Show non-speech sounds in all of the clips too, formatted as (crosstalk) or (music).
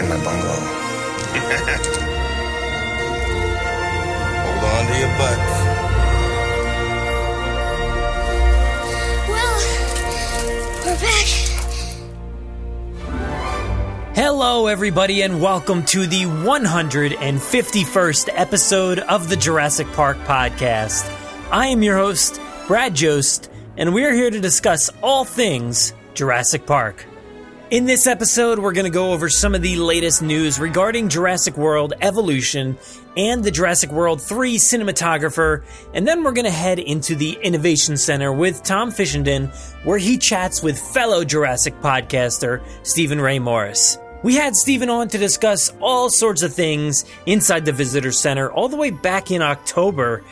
in my bungalow? (laughs) Hold on to your butts. Well, we're back. Hello, everybody, and welcome to the 151st episode of the Jurassic Park podcast. I am your host, Brad Jost, and we are here to discuss all things Jurassic Park. In this episode, we're going to go over some of the latest news regarding Jurassic World Evolution and the Jurassic World 3 cinematographer, and then we're going to head into the Innovation Center with Tom Fishenden, where he chats with fellow Jurassic podcaster Steven Ray Morris. We had Steven on to discuss all sorts of things inside the Visitor Center all the way back in October.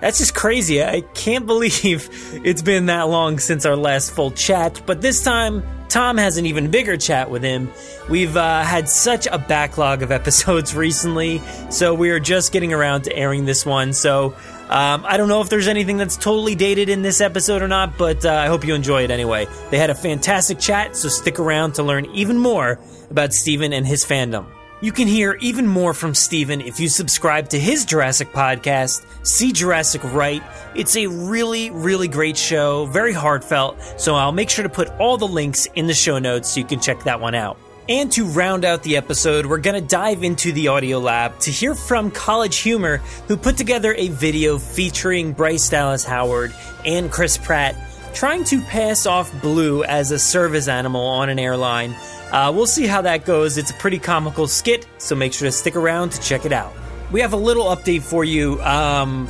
That's just crazy. I can't (laughs) believe it's been that long since our last full chat, but this time Tom has an even bigger chat with him. We've uh, had such a backlog of (laughs) episodes recently, so we are just getting around to airing this one. So um, I don't know if there's anything that's totally dated in this episode or not, but uh, I hope you enjoy it anyway. They had a fantastic chat, so stick around to learn even more about Steven and his fandom. You can hear even more from Steven if you subscribe to his Jurassic podcast, See Jurassic Right. It's a really, really great show, very heartfelt, so I'll make sure to put all the links in the show notes so you can check that one out. And to round out the episode, we're going to dive into the audio lab to hear from College Humor, who put together a video featuring Bryce Dallas Howard and Chris Pratt trying to pass off Blue as a service animal on an airline. Uh, we'll see how that goes. It's a pretty comical skit, so make sure to stick around to check it out. We have a little update for you. Um,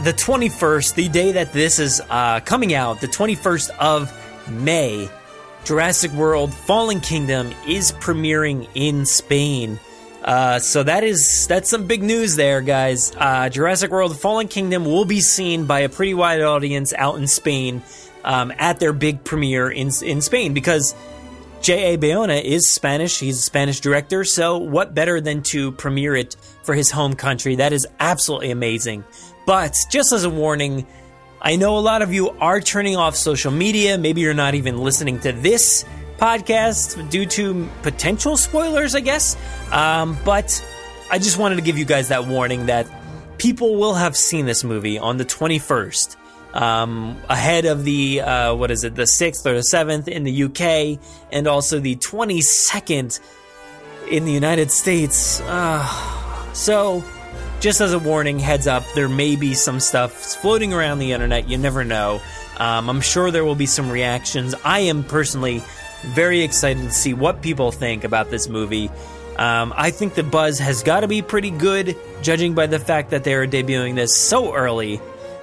the 21st, the day that this is uh, coming out, the 21st of May, Jurassic World Fallen Kingdom is premiering in Spain. Uh, so that is that's some big news there, guys. Uh, Jurassic World Fallen Kingdom will be seen by a pretty wide audience out in Spain um, at their big premiere in in Spain because J.A. Bayona is Spanish. He's a Spanish director, so what better than to premiere it for his home country? That is absolutely amazing. But just as a warning, I know a lot of you are turning off social media. Maybe you're not even listening to this podcast due to potential spoilers, I guess. Um, but I just wanted to give you guys that warning that people will have seen this movie on the 21st. Um, ahead of the uh, what is it, the sixth or the seventh in the UK, and also the twenty second in the United States. Uh, so, just as a warning, heads up, there may be some stuff floating around the internet. You never know. Um, I'm sure there will be some reactions. I am personally very excited to see what people think about this movie. Um, I think the buzz has got to be pretty good, judging by the fact that they are debuting this so early.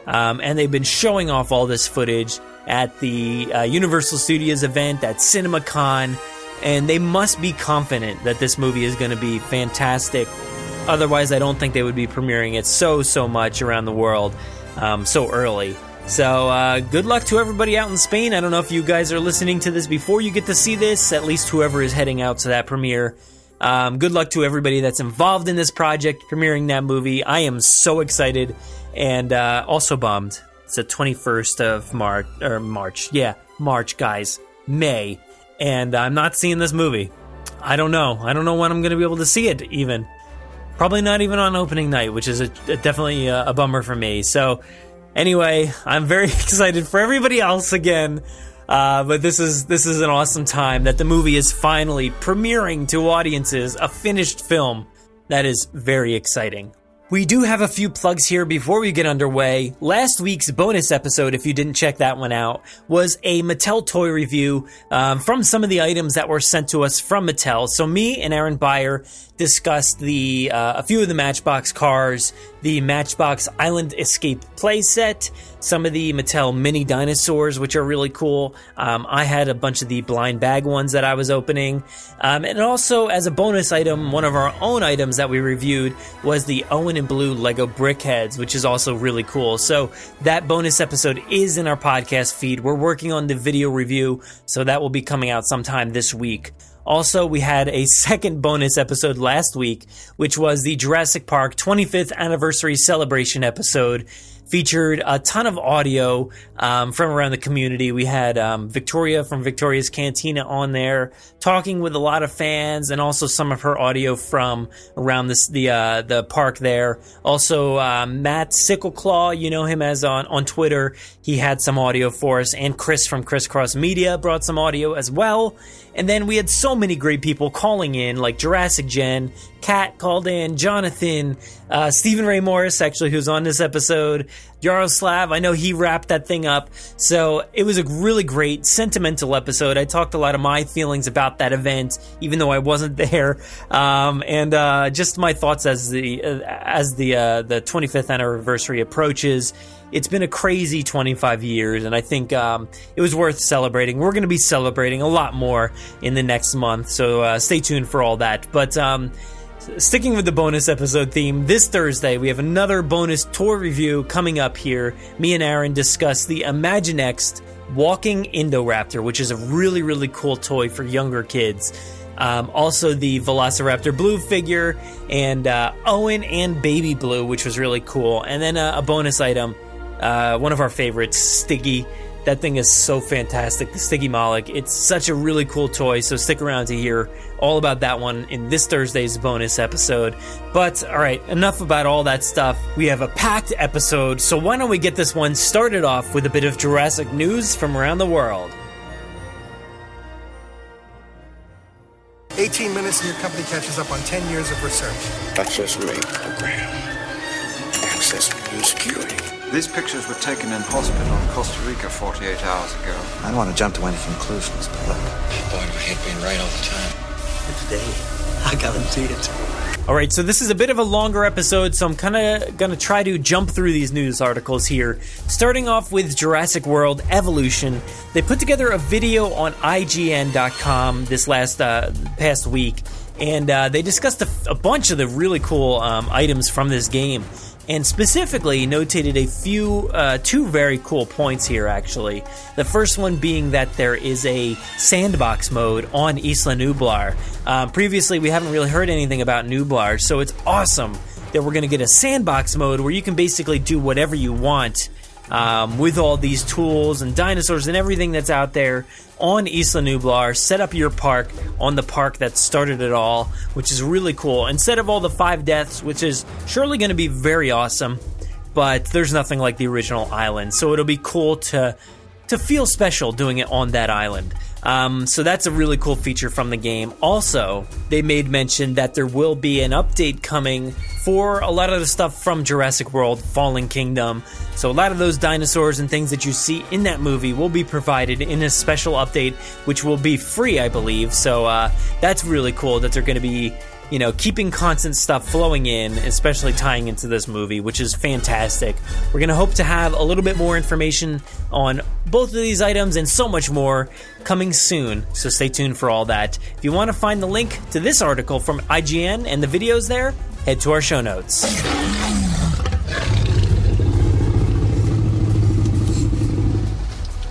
Um, and they've been showing off all this footage at the uh, Universal Studios event at CinemaCon, and they must be confident that this movie is going to be fantastic. Otherwise, I don't think they would be premiering it so, so much around the world um, so early. So, uh, good luck to everybody out in Spain. I don't know if you guys are listening to this before you get to see this, at least whoever is heading out to that premiere. Um, good luck to everybody that's involved in this project, premiering that movie. I am so excited and uh, also bummed. It's the 21st of March, or March. Yeah, March, guys. May. And I'm not seeing this movie. I don't know. I don't know when I'm going to be able to see it, even. Probably not even on opening night, which is a, a definitely a, a bummer for me. So, anyway, I'm very (laughs) excited for everybody else again. Uh, but this is this is an awesome time that the movie is finally premiering to audiences, a finished film. That is very exciting. We do have a few plugs here before we get underway. Last week's bonus episode, if you didn't check that one out, was a Mattel toy review um, from some of the items that were sent to us from Mattel. So me and Aaron Beyer discussed the uh, a few of the Matchbox cars, the Matchbox Island Escape playset, some of the Mattel mini dinosaurs, which are really cool. Um, I had a bunch of the blind bag ones that I was opening, um, and also as a bonus item, one of our own items that we reviewed was the Owen and Blue Lego BrickHeadz, which is also really cool. So that bonus episode is in our podcast feed. We're working on the video review, so that will be coming out sometime this week. Also, we had a (laughs) second bonus episode last week, which was the Jurassic Park 25th anniversary celebration episode. Featured a ton of audio um, from around the community. We had um, Victoria from Victoria's Cantina on there, talking with a lot of fans, and also some of her audio from around this, the uh, the park there. Also, uh, Matt Sickleclaw, you know him as on on Twitter. He had some audio for us, and Chris from Crisscross Media brought some audio as well. And then we had so many great people calling in, like Jurassic Gen, Kat called in, Jonathan, uh, Steven Ray Morris, actually, who's on this episode, Yaroslav. I know he wrapped that thing up. So it was a really great, sentimental episode. I talked a lot of my feelings about that event, even though I wasn't (laughs) there, um, and uh, just my thoughts as the uh, as the uh, the 25th anniversary approaches it's been a crazy 25 years, and I think um, it was worth celebrating. We're going to be celebrating a lot more in the next month, so uh, stay tuned for all that. But um, sticking with the bonus episode theme, this Thursday we have another bonus tour review coming up here. Me and Aaron discuss the Imaginext Walking Indoraptor, which is a really, really cool toy for younger kids. Um, also, the Velociraptor Blue figure, and uh, Owen and Baby Blue, which was really cool. And then uh, a bonus item uh, one of our favorites, Stiggy. That thing is so fantastic, the Stygimoloch. It's such a really cool toy, so stick around to hear all about that one in this Thursday's bonus episode. But, alright, enough about all that stuff. We have a packed episode, so why don't we get this one started off with a bit of Jurassic news from around the world? 18 minutes and your company catches up on 10 years of research. Access rate program. Access new security. These pictures were taken in hospital in Costa Rica 48 hours ago. I don't want to jump to any conclusions, but look. Boy, do I hate being right all the time. Today, I guarantee it. All right, so this is a bit of a longer episode, so I'm kind of going to try to jump through these news articles here. Starting off with Jurassic World Evolution, they put together a video on IGN.com this last uh, past week, and uh, they discussed a, a, bunch of the really cool um, items from this game and specifically notated a few, uh, two very cool points here, actually. The first one being that there is a sandbox mode on Isla Nublar. Um, previously, we haven't really heard anything about Nublar, so it's awesome that we're going to get a sandbox mode where you can basically do whatever you want um, with all these tools and dinosaurs and everything that's out there on Isla Nublar. Set up your park on the park that started it all, which is really cool. Instead of all the five deaths, which is surely going to be very awesome, but there's nothing like the original island. So it'll be cool to to feel special doing it on that island. Um, so that's a really cool feature from the game. Also, they made mention that there will be an update coming for a lot of the stuff from Jurassic World Fallen Kingdom. So, a lot of those dinosaurs and things that you see in that movie will be provided in a special update, which will be free, I believe. So, uh, that's really cool that they're going to be you know, keeping constant stuff flowing in, especially tying into this movie, which is fantastic. We're going to hope to have a little bit more information on both of these items and so much more coming soon, so stay tuned for all that. If you want to find the link to this article from IGN and the videos there, head to our show notes.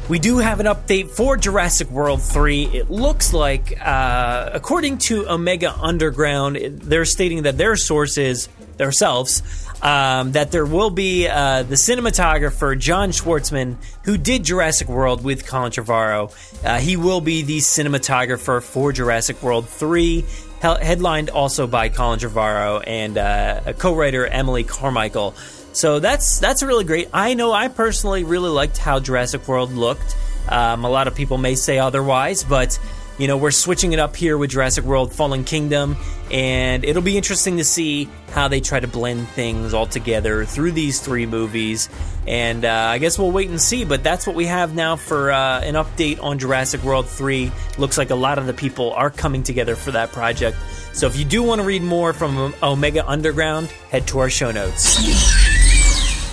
We do have an update for Jurassic World 3. It looks like, uh, according to Omega Underground, they're stating that their sources, themselves, um, that there will be uh, the cinematographer John Schwartzman, who did Jurassic World with Colin Trevorrow. Uh, he will be the cinematographer for Jurassic World 3, headlined also by Colin Trevorrow and uh, co-writer Emily Carmichael. So that's that's really great. I know I personally really liked how Jurassic World looked. Um, a lot of people may say otherwise, but you know, we're switching it up here with Jurassic World Fallen Kingdom, and it'll be interesting to see how they try to blend things all together through these three movies. And uh, I guess we'll wait and see, but that's what we have now for uh, an update on Jurassic World 3. Looks like a lot of the people are coming together for that project. So if you do want to read more from Omega Underground, head to our show notes.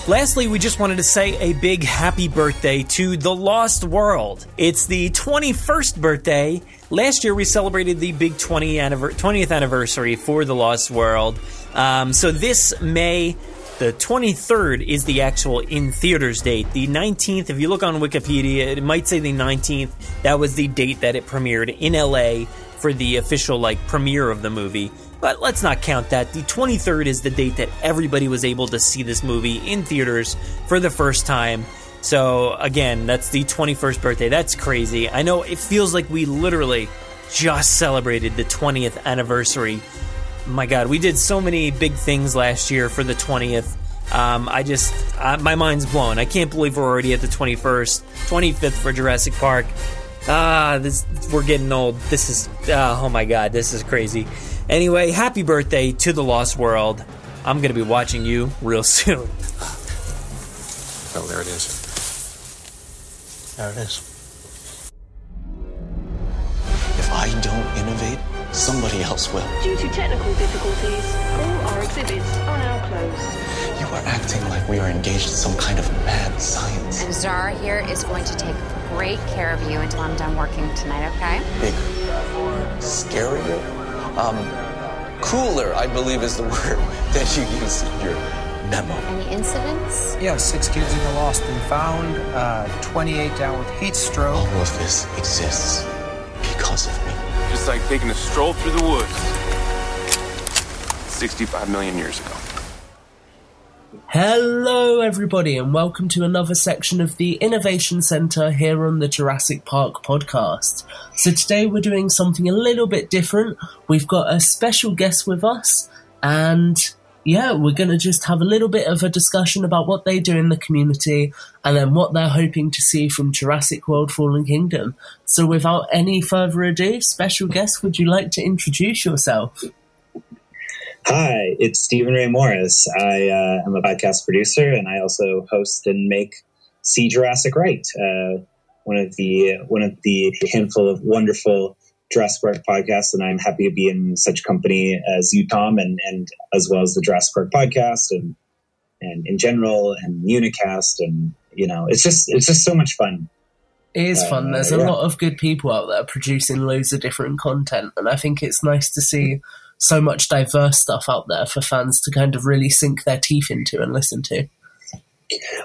Lastly, we just wanted to say a big happy birthday to The Lost World. It's the 21st birthday. Last year we celebrated the big 20 anniver- 20th anniversary for The Lost World. Um, so this May, the 23rd is the actual in theaters date. The 19th, if you look on Wikipedia, it might say the 19th. That was the date that it premiered in LA for the official like premiere of the movie. But let's not count that. The 23rd is the date that everybody was able to see this movie in theaters for the first time. So, again, that's the 21st birthday. That's crazy. I know it feels like we literally just celebrated the 20th anniversary. My God, we did so many big things last year for the 20th. Um, I just, uh, my mind's blown. I can't believe we're already at the 21st, 25th for Jurassic Park. Ah, this, we're getting old. This is, uh, oh my God, this is crazy. Anyway, happy birthday to the Lost World. I'm going to be watching you real (laughs) soon. Oh, there it is. There it is. If I don't innovate, somebody else will. Due to technical difficulties, all our exhibits are now closed. You are acting like we are engaged in some kind of mad science. And Zara here is going to take great care of you until I'm done working tonight, okay? Bigger. Scarier. Um, cooler, I believe is the (laughs) word that you used in your memo. Any incidents? Yeah, six kids in the lost and found, uh, 28 down with heat stroke. All of this exists because of me. Just like taking a stroll through the woods 65 million years ago. Hello, everybody, and welcome to another section of the Innovation Centre here on the Jurassic Park podcast. So, today we're doing something a little bit different. We've got a special guest with us, and yeah, we're going to just have a little bit of a discussion about what they do in the community and then what they're hoping to see from Jurassic World Fallen Kingdom. So, without any further ado, special guest, would you like to introduce yourself? Hi, it's Steven Ray Morris. I uh, am a podcast producer, and I also host and make See Jurassic Right, uh, one of the one of the handful of wonderful Jurassic Park podcasts. And I'm happy to be in such company as you, Tom, and and as well as the Jurassic Park podcast, and and in general, and Unicast, and you know, it's just it's just so much fun. It is fun. Uh, There's a lot of good people out there producing loads of different content, and I think it's nice to see so much diverse stuff out there for fans to kind of really sink their teeth into and listen to.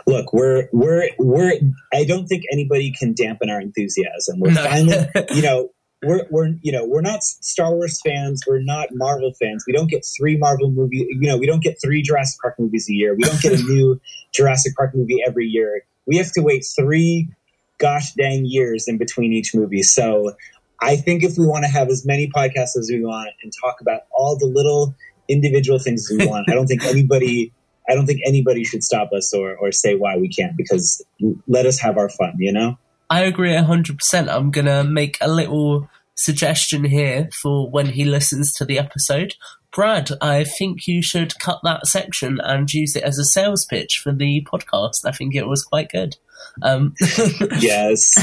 Look, we're we're we're. I don't think anybody can dampen our enthusiasm. We're No. finally, (laughs) you know, we're we're you know we're not Star Wars fans. We're not Marvel fans. We don't get three Marvel movie. You know, we don't get three Jurassic Park movies a year. We don't get a (laughs) new Jurassic Park movie every year. We have to wait three gosh dang years in between each movie. So I think if we want to have as many podcasts as we want and talk about all the little individual things we want, I don't think anybody I don't think anybody should stop us or, or say why we can't because let us have our fun, you know? I agree 100%. I'm going to make a little suggestion here for when he listens to the episode. Brad, I think you should cut that section and use it as a sales pitch for the podcast. I think it was quite good. Um, (laughs) yes,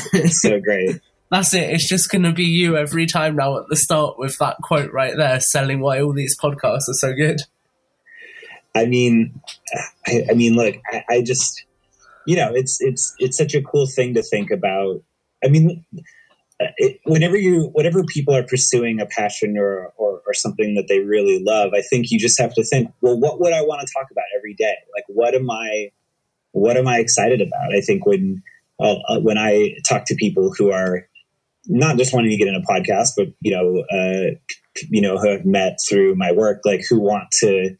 so great. That's it. It's just going to be you every time now at the start with that quote right there, selling why all these podcasts are so good. I mean, I, I mean, look, I, I just, you know, it's it's it's such a cool thing to think about. I mean, it, whenever you, whenever people are pursuing a passion or, or or something that they really love, I think you just have to think, well, what would I want to talk about every day? Like, what am I, what am I excited about? I think when uh, uh, when I talk to people who are not just wanting to get in a podcast, but you know, uh, you know, who I've met through my work, like who want to,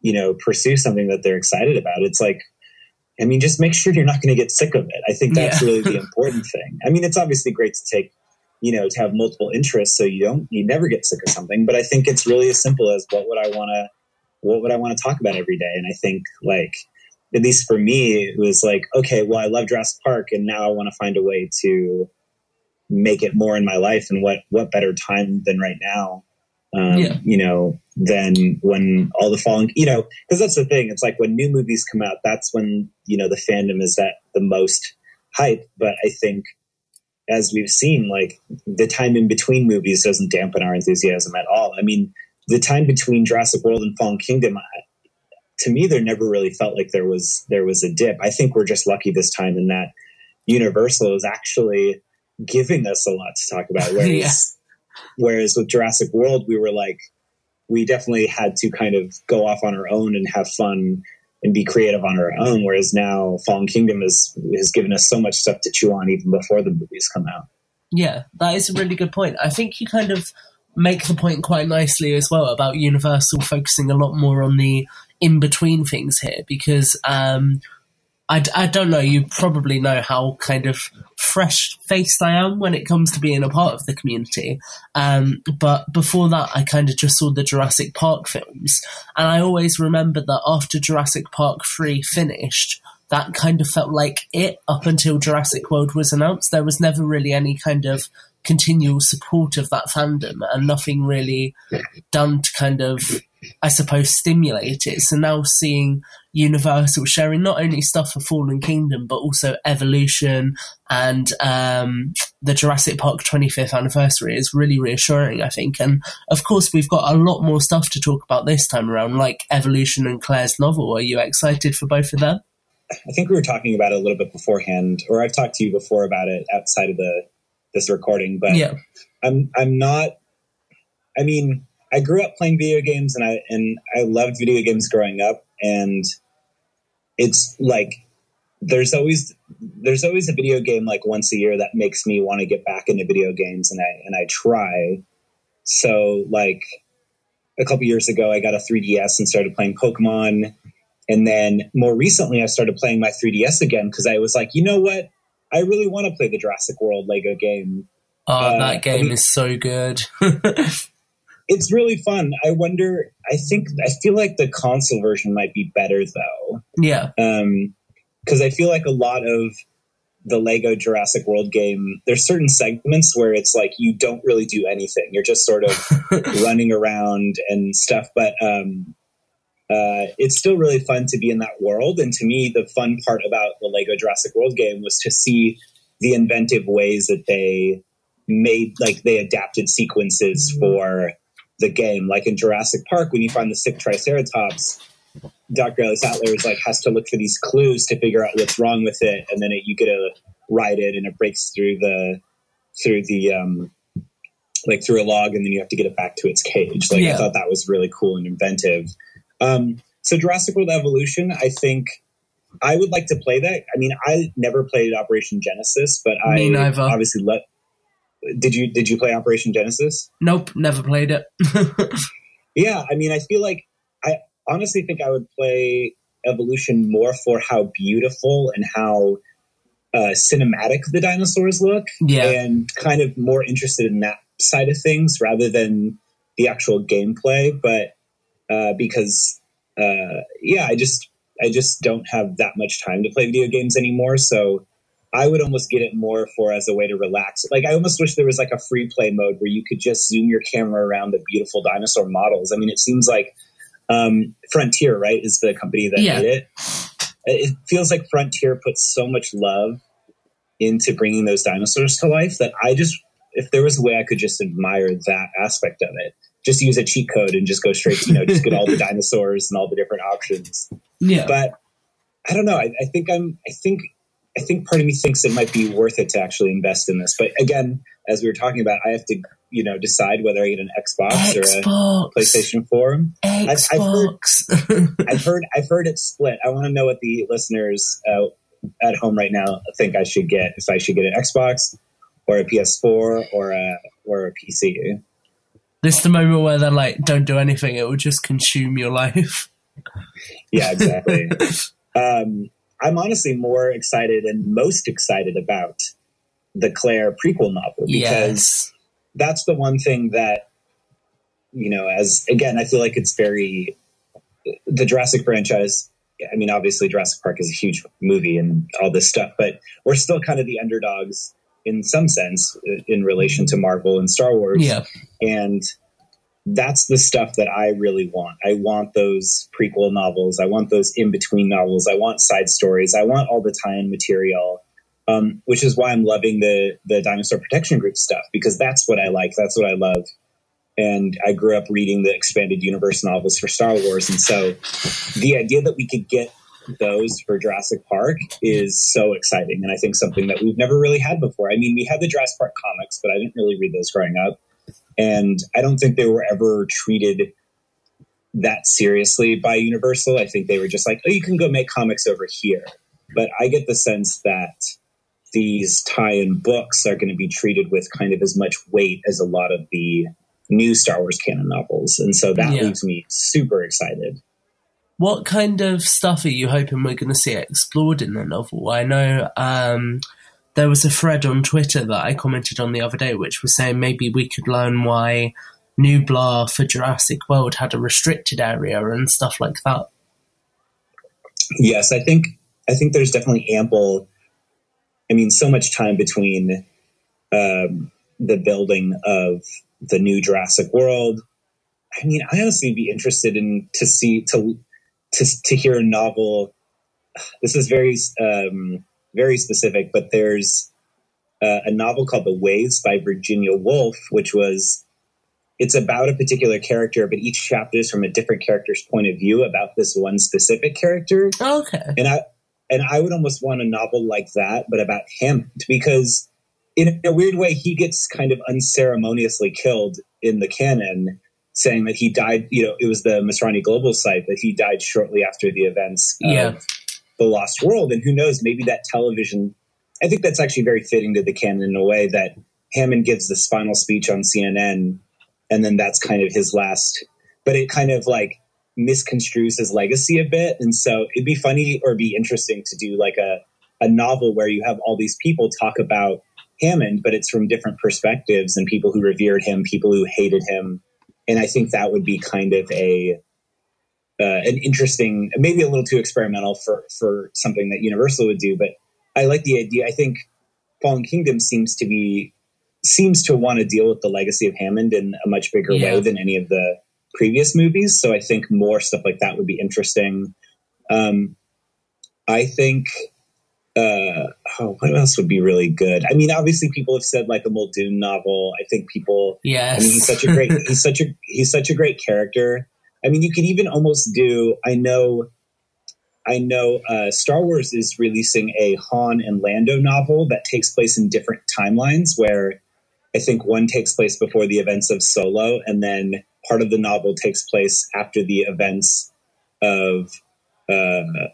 you know, pursue something that they're excited about. It's like, I mean, just make sure you're not going to get sick of it. I think that's Yeah. really the (laughs) important thing. I mean, it's obviously great to take, you know, to have multiple interests so you don't, you never get sick of something. But I think it's really as simple as what would I want to, what would I want to talk about every day? And I think like, at least for me, it was like, okay, well, I love Jurassic Park, and now I want to find a way to make it more in my life. And what what better time than right now? Um, Yeah. You know, than when all the fallen, you know, because that's the thing. It's like when new movies come out, that's when you know the fandom is at the most hype. But I think as we've seen, like the time in between movies doesn't dampen our enthusiasm at all. I mean, the time between Jurassic World and Fallen Kingdom, I- to me, there never really felt like there was there was a dip. I think we're just lucky this time in that Universal is actually giving us a lot to talk about. (laughs) Whereas, Yeah. whereas with Jurassic World, we were like, we definitely had to kind of go off on our own and have fun and be creative on our own. Whereas now, Fallen Kingdom has has given us so much stuff to chew on even before the movies come out. Yeah, that is a really good point. I think you kind of make the point quite nicely as well about Universal focusing a lot more on the in between things here because um, I, I don't know, you probably know how kind of fresh faced I am when it comes to being a part of the community. Um, but before that, I kind of just saw the Jurassic Park films. And I always remember that after Jurassic Park 3 finished, that kind of felt like it up until Jurassic World was announced. There was never really any kind of continual support of that fandom and nothing really done to kind of, I suppose, stimulate it. So now seeing Universal sharing not only stuff for Fallen Kingdom, but also Evolution and um, the Jurassic Park 25th anniversary is really reassuring, I think. And of course, we've got a lot more stuff to talk about this time around, like Evolution and Claire's novel. Are you excited for both of them? I think we were talking about it a little bit beforehand, or I've talked to you before about it outside of the this recording. But Yeah. I'm I'm not. I mean, I grew up playing video games, and I and I loved video games growing up, and it's like there's always there's always a video game like once a year that makes me want to get back into video games, and I and I try. So like a couple years ago, I got a 3DS and started playing Pokemon. And then more recently, I started playing my 3DS again because I was like, you know what? I really want to play the Jurassic World Lego game. Oh, Uh, that game I mean- is so good. (laughs) It's really fun. I wonder, I think, I feel like the console version might be better though. yeah. Um, because I feel like a lot of the Lego Jurassic World game, there's certain segments where it's like you don't really do anything. You're just sort of (laughs) running around and stuff. But um, uh, it's still really fun to be in that world. And to me, the fun part about the Lego Jurassic World game was to see the inventive ways that they made, like they adapted sequences for the game. Like in Jurassic Park, when you find the sick Triceratops, Dr. Ellis Sattler is like has to look for these clues to figure out what's wrong with it, and then it, you get to ride it, and it breaks through the through the um, like through a log, and then you have to get it back to its cage. Like Yeah. I thought that was really cool and inventive. Um, so Jurassic World Evolution, I think I would like to play that. I mean, I never played Operation Genesis, but I Me neither. obviously let. Did you did you play Operation Genesis? Nope, never played it. (laughs) Yeah, I mean, I feel like I honestly think I would play Evolution more for how beautiful and how uh, cinematic the dinosaurs look, Yeah. and kind of more interested in that side of things rather than the actual gameplay. But uh, because, uh, yeah, I just I just don't have that much time to play video games anymore, so. I would almost get it more for as a way to relax. Like I almost wish there was like a free play mode where you could just zoom your camera around the beautiful dinosaur models. I mean, it seems like um, Frontier, right, is the company that Yeah. made it. It feels like Frontier put so much love into bringing those dinosaurs to life that I just, if there was a way I could just admire that aspect of it, just use a cheat code and just go straight, to, you know, just get all the (laughs) dinosaurs and all the different options. Yeah. But I don't know. I, I think I'm. I think. I think part of me thinks it might be worth it to actually invest in this. But again, as we were talking about, I have to, you know, decide whether I get an Xbox, or a PlayStation Four. I've, I've heard, Xbox. (laughs) I've heard, I've heard it split. I want to know what the listeners uh, at home right now think I should get. If I should get an Xbox or a PS4 or a or a PC. this is the moment where they're like, don't do anything, it will just consume your life. Yeah, exactly. (laughs) um, I'm honestly more excited and most excited about the Claire prequel novel because Yes. that's the one thing that you know as again i feel like it's very the jurassic franchise i mean obviously jurassic park is a huge movie and all this stuff but we're still kind of the underdogs in some sense uh, in relation to Marvel and Star Wars. Yeah. And that's the stuff that I really want. I want those prequel novels. I want those in between novels. I want side stories. I want all the tie-in material. Um, which is why I'm loving the the Dinosaur Protection Group stuff because that's what I like. That's what I love. And I grew up reading the expanded universe novels for Star Wars, and so the idea that we could get those for Jurassic Park is so exciting, and I think something that we've never really had before. I mean, we had the Jurassic Park comics, but I didn't really read those growing up, and I don't think they were ever treated that seriously by Universal. I think they were just like, "Oh, you can go make comics over here," but I get the sense that these tie-in books are going to be treated with kind of as much weight as a lot of the new Star Wars canon novels, and so that Yeah. leaves me super excited. What kind of stuff are you hoping we're going to see explored in the novel? I know um, there was a thread on Twitter that I commented on the other day, which was saying maybe we could learn why Nublar for Jurassic World had a restricted area and stuff like that. Yes, I think I think there's definitely ample. I mean, so much time between um, the building of the new Jurassic World. I mean, I honestly be interested in to see to to to hear a novel. This is very um, very specific, but there's uh, a novel called The Waves by Virginia Woolf, which was it's about a particular character, but each chapter is from a different character's point of view about this one specific character. Okay. And I and I would almost want a novel like that, but about him because in a weird way he gets kind of unceremoniously killed in the canon, saying that he died. You know, it was the Masrani Global site that he died shortly after the events Yeah. of the Lost World, and who knows, maybe that television. I think that's actually very fitting to the canon in a way that Hammond gives the final speech on CNN, and then that's kind of his last. But it kind of like misconstrues his legacy a bit, and so it'd be funny or be interesting to do like a a novel where you have all these people talk about Hammond, but it's from different perspectives and people who revered him, people who hated him, and I think that would be kind of a uh, an interesting, maybe a little too experimental for for something that Universal would do, but I like the idea. I think Fallen Kingdom seems to be seems to want to deal with the legacy of Hammond in a much bigger Yeah. way than any of the previous movies. So I think more stuff like that would be interesting. Um, I think. Uh, oh, what else would be really good? I mean, obviously, people have said like a Muldoon novel. I think people. Yes. I mean, he's such a great. he's such a he's such a great character. I mean, you could even almost do. I know. I know uh, Star Wars is releasing a Han and Lando novel that takes place in different timelines. Where I think one takes place before the events of Solo, and then part of the novel takes place after the events of uh,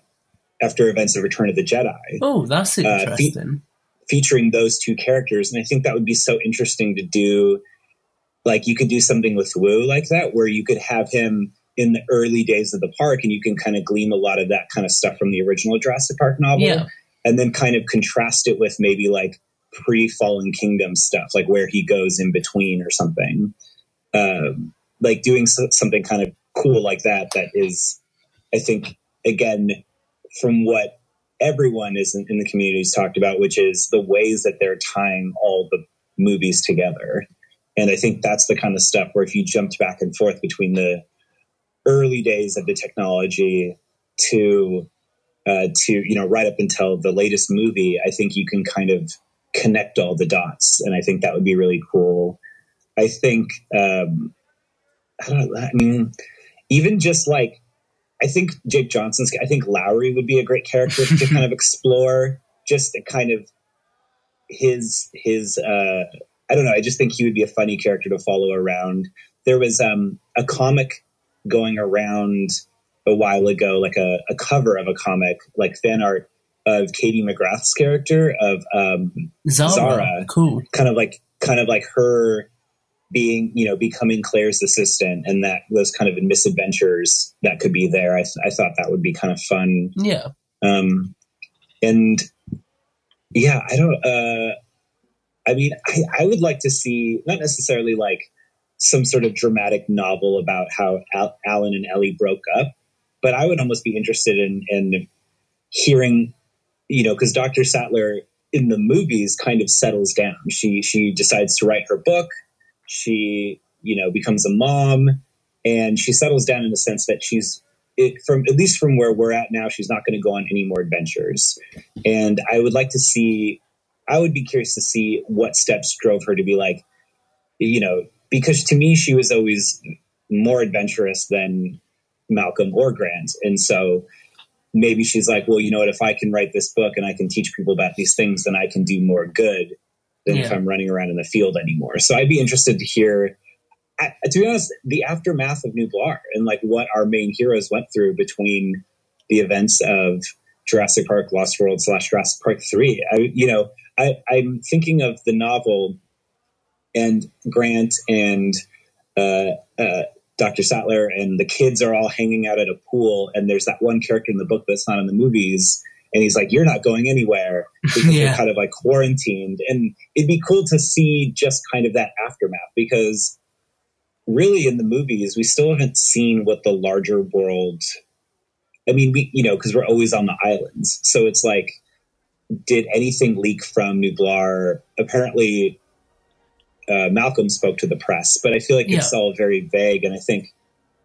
after events of Return of the Jedi Oh, that's Uh, fe- interesting. featuring those two characters. And I think that would be so interesting to do. Like you could do something with Wu like that, where you could have him in the early days of the park, and you can kind of glean a lot of that kind of stuff from the original Jurassic Park novel, Yeah. and then kind of contrast it with maybe like pre Fallen Kingdom stuff, like where he goes in between or something. Um, like doing so- something kind of cool like that. That is, I think, again, from what everyone is in, in the community has talked about, which is the ways that they're tying all the movies together. And I think that's the kind of stuff where if you jumped back and forth between the early days of the technology to uh, to you know right up until the latest movie, I think you can kind of connect all the dots, and I think that would be really cool. I think um, I don't. I mean, even just like I think Jake Johnson's. I think Lowry would be a great character to kind of (laughs) explore. Just a kind of his his. Uh, I don't know. I just think he would be a funny character to follow around. There was um, a comic going around a while ago, like a, a cover of a comic, like fan art of Katie McGrath's character of um, Zara. Zara, Cool. kind of like kind of like her being you know becoming Claire's assistant, and that those kind of misadventures that could be there. I, th- I thought that would be kind of fun. Yeah. Um, and yeah, I don't. Uh, I mean, I, I would like to see not necessarily like some sort of dramatic novel about how Al- Alan and Ellie broke up, but I would almost be interested in in hearing, you know, because Doctor Sattler in the movies kind of settles down. She she decides to write her book. She you know becomes a mom, and she settles down in the sense that she's it, from at least from where we're at now. She's not going to go on any more adventures, and I would like to see. I would be curious to see what steps drove her to be like, you know, because to me she was always more adventurous than Malcolm or Grant, and so maybe she's like, well, you know what? If I can write this book and I can teach people about these things, then I can do more good than Yeah. if I'm running around in the field anymore. So I'd be interested to hear, I, to be honest, the aftermath of New Nublar and like what our main heroes went through between the events of Jurassic Park, Lost World slash Jurassic Park three. I, you know, I, I'm thinking of the novel and Grant and uh, uh, Dr. Sattler and the kids are all hanging out at a pool, and there's that one character in the book that's not in the movies, and he's like, "You're not going anywhere," because (laughs) Yeah. they're kind of like quarantined, and it'd be cool to see just kind of that aftermath because really in the movies we still haven't seen what the larger world. I mean, we you know because we're always on the islands, so it's like, did anything leak from Nublar? Apparently, uh, Malcolm spoke to the press, but I feel like it's all very vague, and I think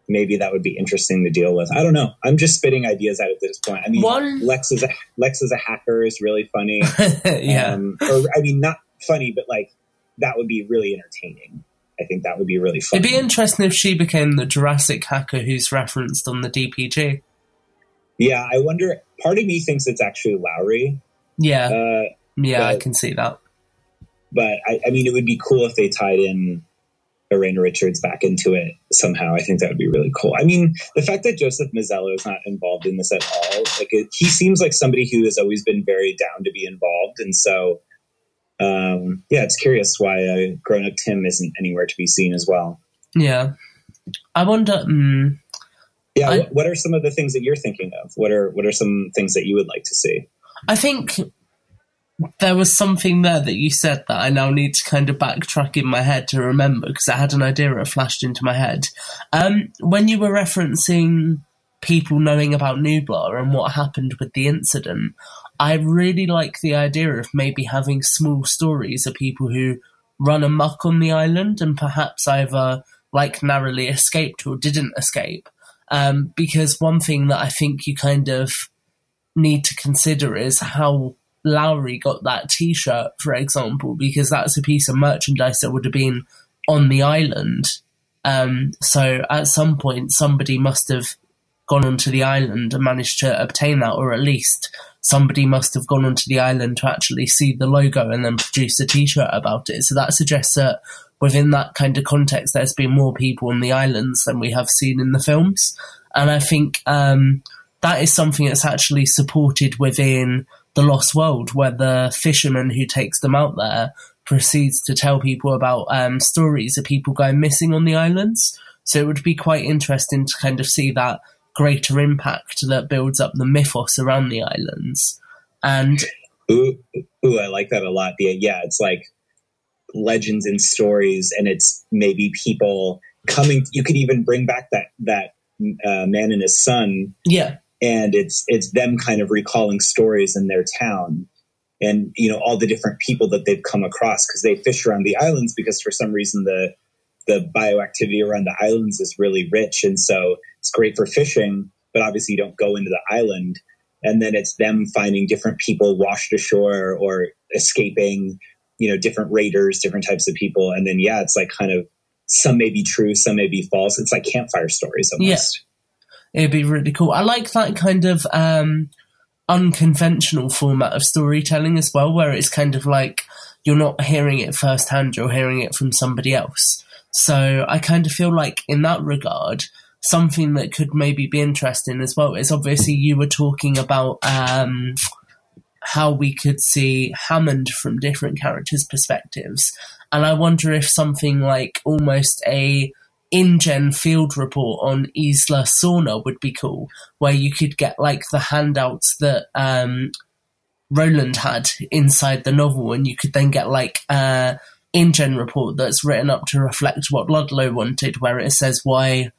maybe that would be interesting to deal with. I don't know. I'm just spitting ideas out at this point. I mean, One- Lex is a Lex is a hacker is really funny. (laughs) yeah. um, or I mean, not funny, but like that would be really entertaining. I think that would be really fun. It'd be interesting if she became the Jurassic hacker who's referenced on the DPG. yeah, I wonder. Part of me thinks it's actually Lowry. Yeah. Uh, yeah, I can see that. but I, I mean, it would be cool if they tied in Ariana Richards back into it somehow. I think that would be really cool. I mean, the fact that Joseph Mazzello is not involved in this at all, like it, he seems like somebody who has always been very down to be involved, and so um, yeah, it's curious why uh, grown up Tim isn't anywhere to be seen as well. Yeah. I wonder. Mm, Yeah, I- what, what are some of the things that you're thinking of? What are what are some things that you would like to see? I think there was something there that you said that I now need to kind of backtrack in my head to remember because I had an idea that flashed into my head. Um, when you were referencing people knowing about Nublar and what happened with the incident, I really like the idea of maybe having small stories of people who run amok on the island and perhaps either like narrowly escaped or didn't escape. Um, because one thing that I think you kind of need to consider is how Lowry got that t shirt, for example, because that's a piece of merchandise that would have been on the island. Um, so at some point, somebody must have gone onto the island and managed to obtain that, or at least somebody must have gone onto the island to actually see the logo and then produce a t shirt about it. So that suggests that within that kind of context, there's been more people on the islands than we have seen in the films. And I think um, that is something that's actually supported within the Lost World, where the fisherman who takes them out there proceeds to tell people about um, stories of people going missing on the islands. So it would be quite interesting to kind of see that greater impact that builds up the mythos around the islands. And Ooh, ooh, I like that a lot. The yeah, it's like legends and stories, and it's maybe people coming. You could even bring back that that uh, man and his son, yeah, and it's it's them kind of recalling stories in their town, and you know all the different people that they've come across because they fish around the islands because for some reason the the bioactivity around the islands is really rich, and so it's great for fishing. But obviously, you don't go into the island. And then it's them finding different people washed ashore or escaping you know different raiders different types of people. And then yeah it's like kind of some may be true some may be false. It's like campfire stories almost it'd be really cool. I like that kind of um, unconventional format of storytelling as well, where it's kind of like you're not hearing it firsthand, you're hearing it from somebody else. So I kind of feel like in that regard, something that could maybe be interesting as well is obviously you were talking about um, how we could see Hammond from different characters' perspectives. And I wonder if something like almost a InGen field report on Isla Sorna would be cool, where you could get like the handouts that um, Roland had inside the novel, and you could then get like a InGen report that's written up to reflect what Ludlow wanted, where it says why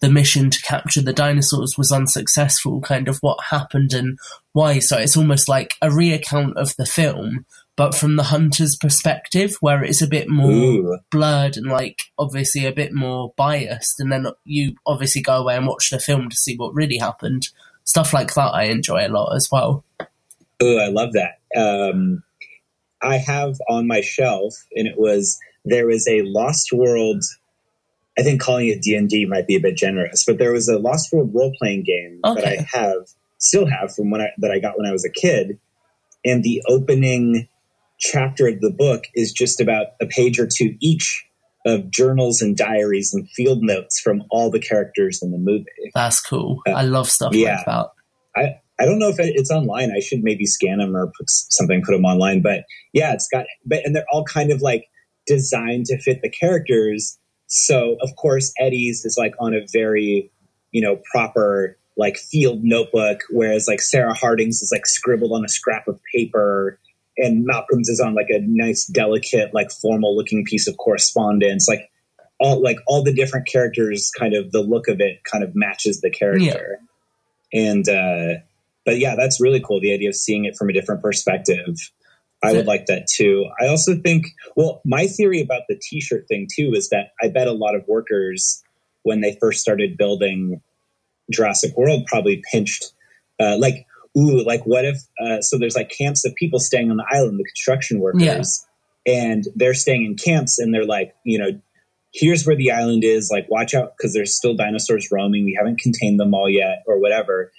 the mission to capture the dinosaurs was unsuccessful, kind of what happened and why. So it's almost like a reaccount of the film, but from the hunter's perspective, where it's a bit more Ooh. blurred and like obviously a bit more biased. And then you obviously go away and watch the film to see what really happened. Stuff like that I enjoy a lot as well. Oh, I love that. Um, I have on my shelf, and it was there was a Lost World. I think calling it D and D might be a bit generous, but there was a Lost World role playing game that I have, still have from when I that I got when I was a kid, and the opening chapter of the book is just about a page or two each of journals and diaries and field notes from all the characters in the movie. That's cool. Uh, I love stuff yeah. like that. I, I don't know if it's online. I should maybe scan them or put something, put them online. But yeah, it's got, but and they're all kind of like designed to fit the characters. So of course Eddie's is like on a very, you know, proper like field notebook, whereas like Sarah Harding's is like scribbled on a scrap of paper, and Malcolm's is on like a nice, delicate, like formal looking piece of correspondence. Like all like all the different characters, kind of the look of it kind of matches the character. And uh but yeah that's really cool the idea of seeing it from a different perspective. I would like that too. I also think well my theory about the t-shirt thing too is that i bet a lot of workers when they first started building jurassic world probably pinched uh like ooh like what if uh so there's like camps of people staying on the island the construction workers and they're staying in camps and they're like you know here's where the island is like watch out because there's still dinosaurs roaming we haven't contained them all yet or whatever.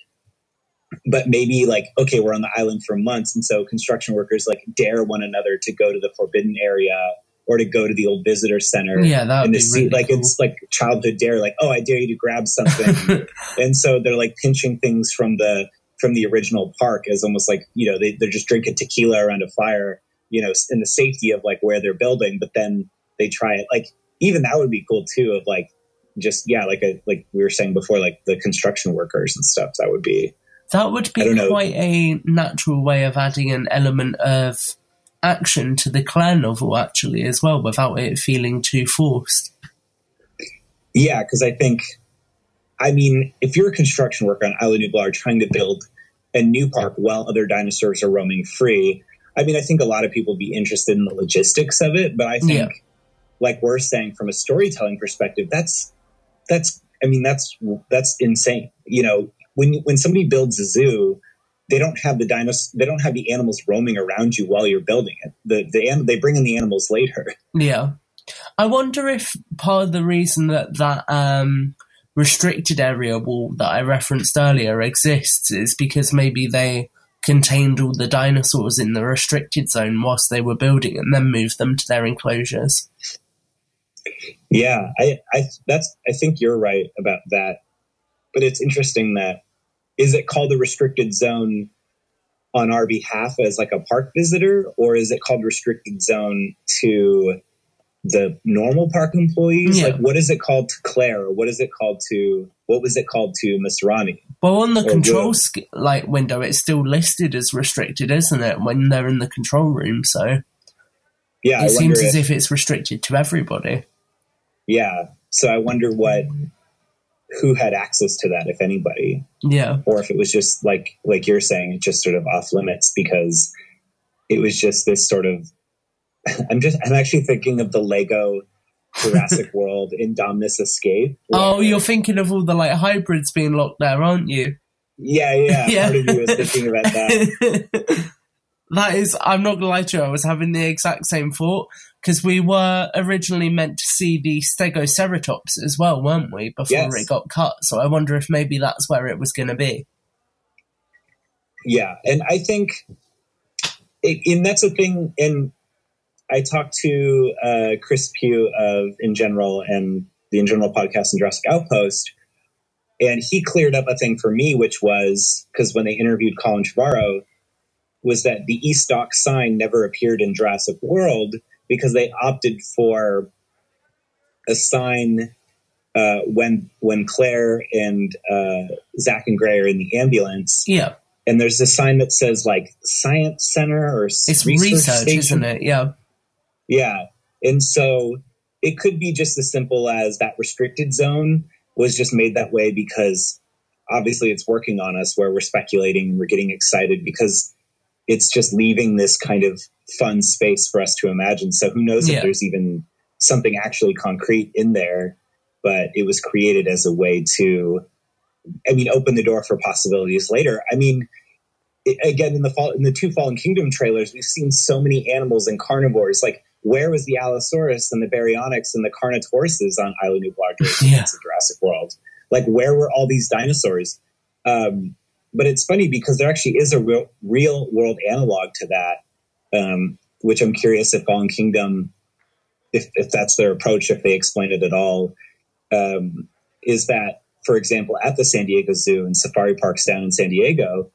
But maybe like okay we're on the island for months and so construction workers like dare one another to go to the forbidden area or to go to the old visitor center Yeah, that would be see really like cool. it's like childhood dare like oh i dare you to grab something. (laughs) And so they're like pinching things from the from the original park as almost like you know they, they're just drinking tequila around a fire you know in the safety of like where they're building but then they try it like even that would be cool too of like just yeah like a like we were saying before like the construction workers and stuff that would be That would be quite a natural way of adding an element of action to the Claire novel, actually, as well, without it feeling too forced. Yeah, because I think, I mean, if you're a construction worker on Isla Nublar trying to build a new park while other dinosaurs are roaming free, I mean, I think a lot of people would be interested in the logistics of it, but I think, Yeah. like we're saying from a storytelling perspective, that's that's I mean, that's that's insane. You know, when when somebody builds a zoo, they don't have the dinos, they don't have the animals roaming around you while you're building it. The the they bring in the animals later. Yeah. I wonder if part of the reason that that um, restricted area wall that I referenced earlier exists is because maybe they contained all the dinosaurs in the restricted zone whilst they were building and then moved them to their enclosures. Yeah, I, I that's I think you're right about that. But it's interesting that is it called a restricted zone on our behalf as like a park visitor, or is it called restricted zone to the normal park employees? Yeah. Like what is it called to Claire? Or what is it called to what was it called to Masrani? Well, on the Or control like window, it's still listed as restricted, isn't it? When they're in the control room, so Yeah, I it seems as if- if it's restricted to everybody. Yeah. So I wonder what who had access to that, if anybody. Yeah, or if it was just like like you're saying, it's just sort of off limits because it was just this sort of. I'm just I'm actually thinking of the Lego Jurassic (laughs) World Indominus Escape. Oh, you're thinking of all the like hybrids being locked there, aren't you? Yeah, yeah. Yeah. (laughs) Part of me was thinking about that. (laughs) That is, I'm not gonna lie to you, I was having the exact same thought because we were originally meant to see the Stegoceratops as well, weren't we? Before Yes. it got cut, so I wonder if maybe that's where it was gonna be. Yeah, and I think, it, and that's a thing. And I talked to uh, Chris Pugh of In General and the In General podcast and Jurassic Outpost, and he cleared up a thing for me, which was because when they interviewed Colin Trevorrow, was that the East Dock sign never appeared in Jurassic World because they opted for a sign uh, when when Claire and uh, Zach and Gray are in the ambulance. Yeah, and there's a sign that says like science center or it's research, research, isn't it? Yeah, Yeah, and so it could be just as simple as that restricted zone was just made that way because obviously it's working on us where we're speculating and we're getting excited because it's just leaving this kind of fun space for us to imagine. So who knows Yeah. if there's even something actually concrete in there, but it was created as a way to, I mean, open the door for possibilities later. I mean, i- again, in the fall, in the two Fallen Kingdom trailers, we've seen so many animals and carnivores. Like, where was the Allosaurus and the Baryonyx and the Carnotauruses on Isla Nublar during the Yeah. Jurassic World? Like, where were all these dinosaurs? Um, but it's funny because there actually is a real, real world analog to that, um, which I'm curious if Fallen Kingdom, if, if that's their approach, if they explain it at all, um, is that, for example, at the San Diego Zoo and safari parks down in San Diego,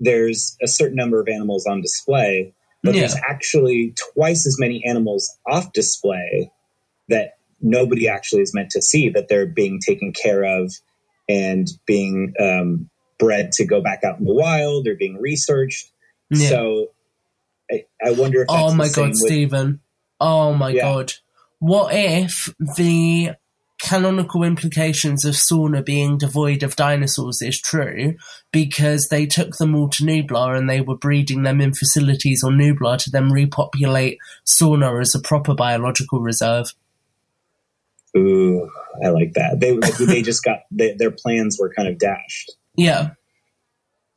there's a certain number of animals on display, but there's actually twice as many animals off display that nobody actually is meant to see, that they're being taken care of and being um, bred to go back out in the wild or being researched. Yeah. So I, I wonder if Oh the my god, with- Steven. Oh my Yeah. god. What if the canonical implications of Sorna being devoid of dinosaurs is true because they took them all to Nublar and they were breeding them in facilities on Nublar to then repopulate Sorna as a proper biological reserve? Ooh, I like that. They they just got they, their plans were kind of dashed. Yeah.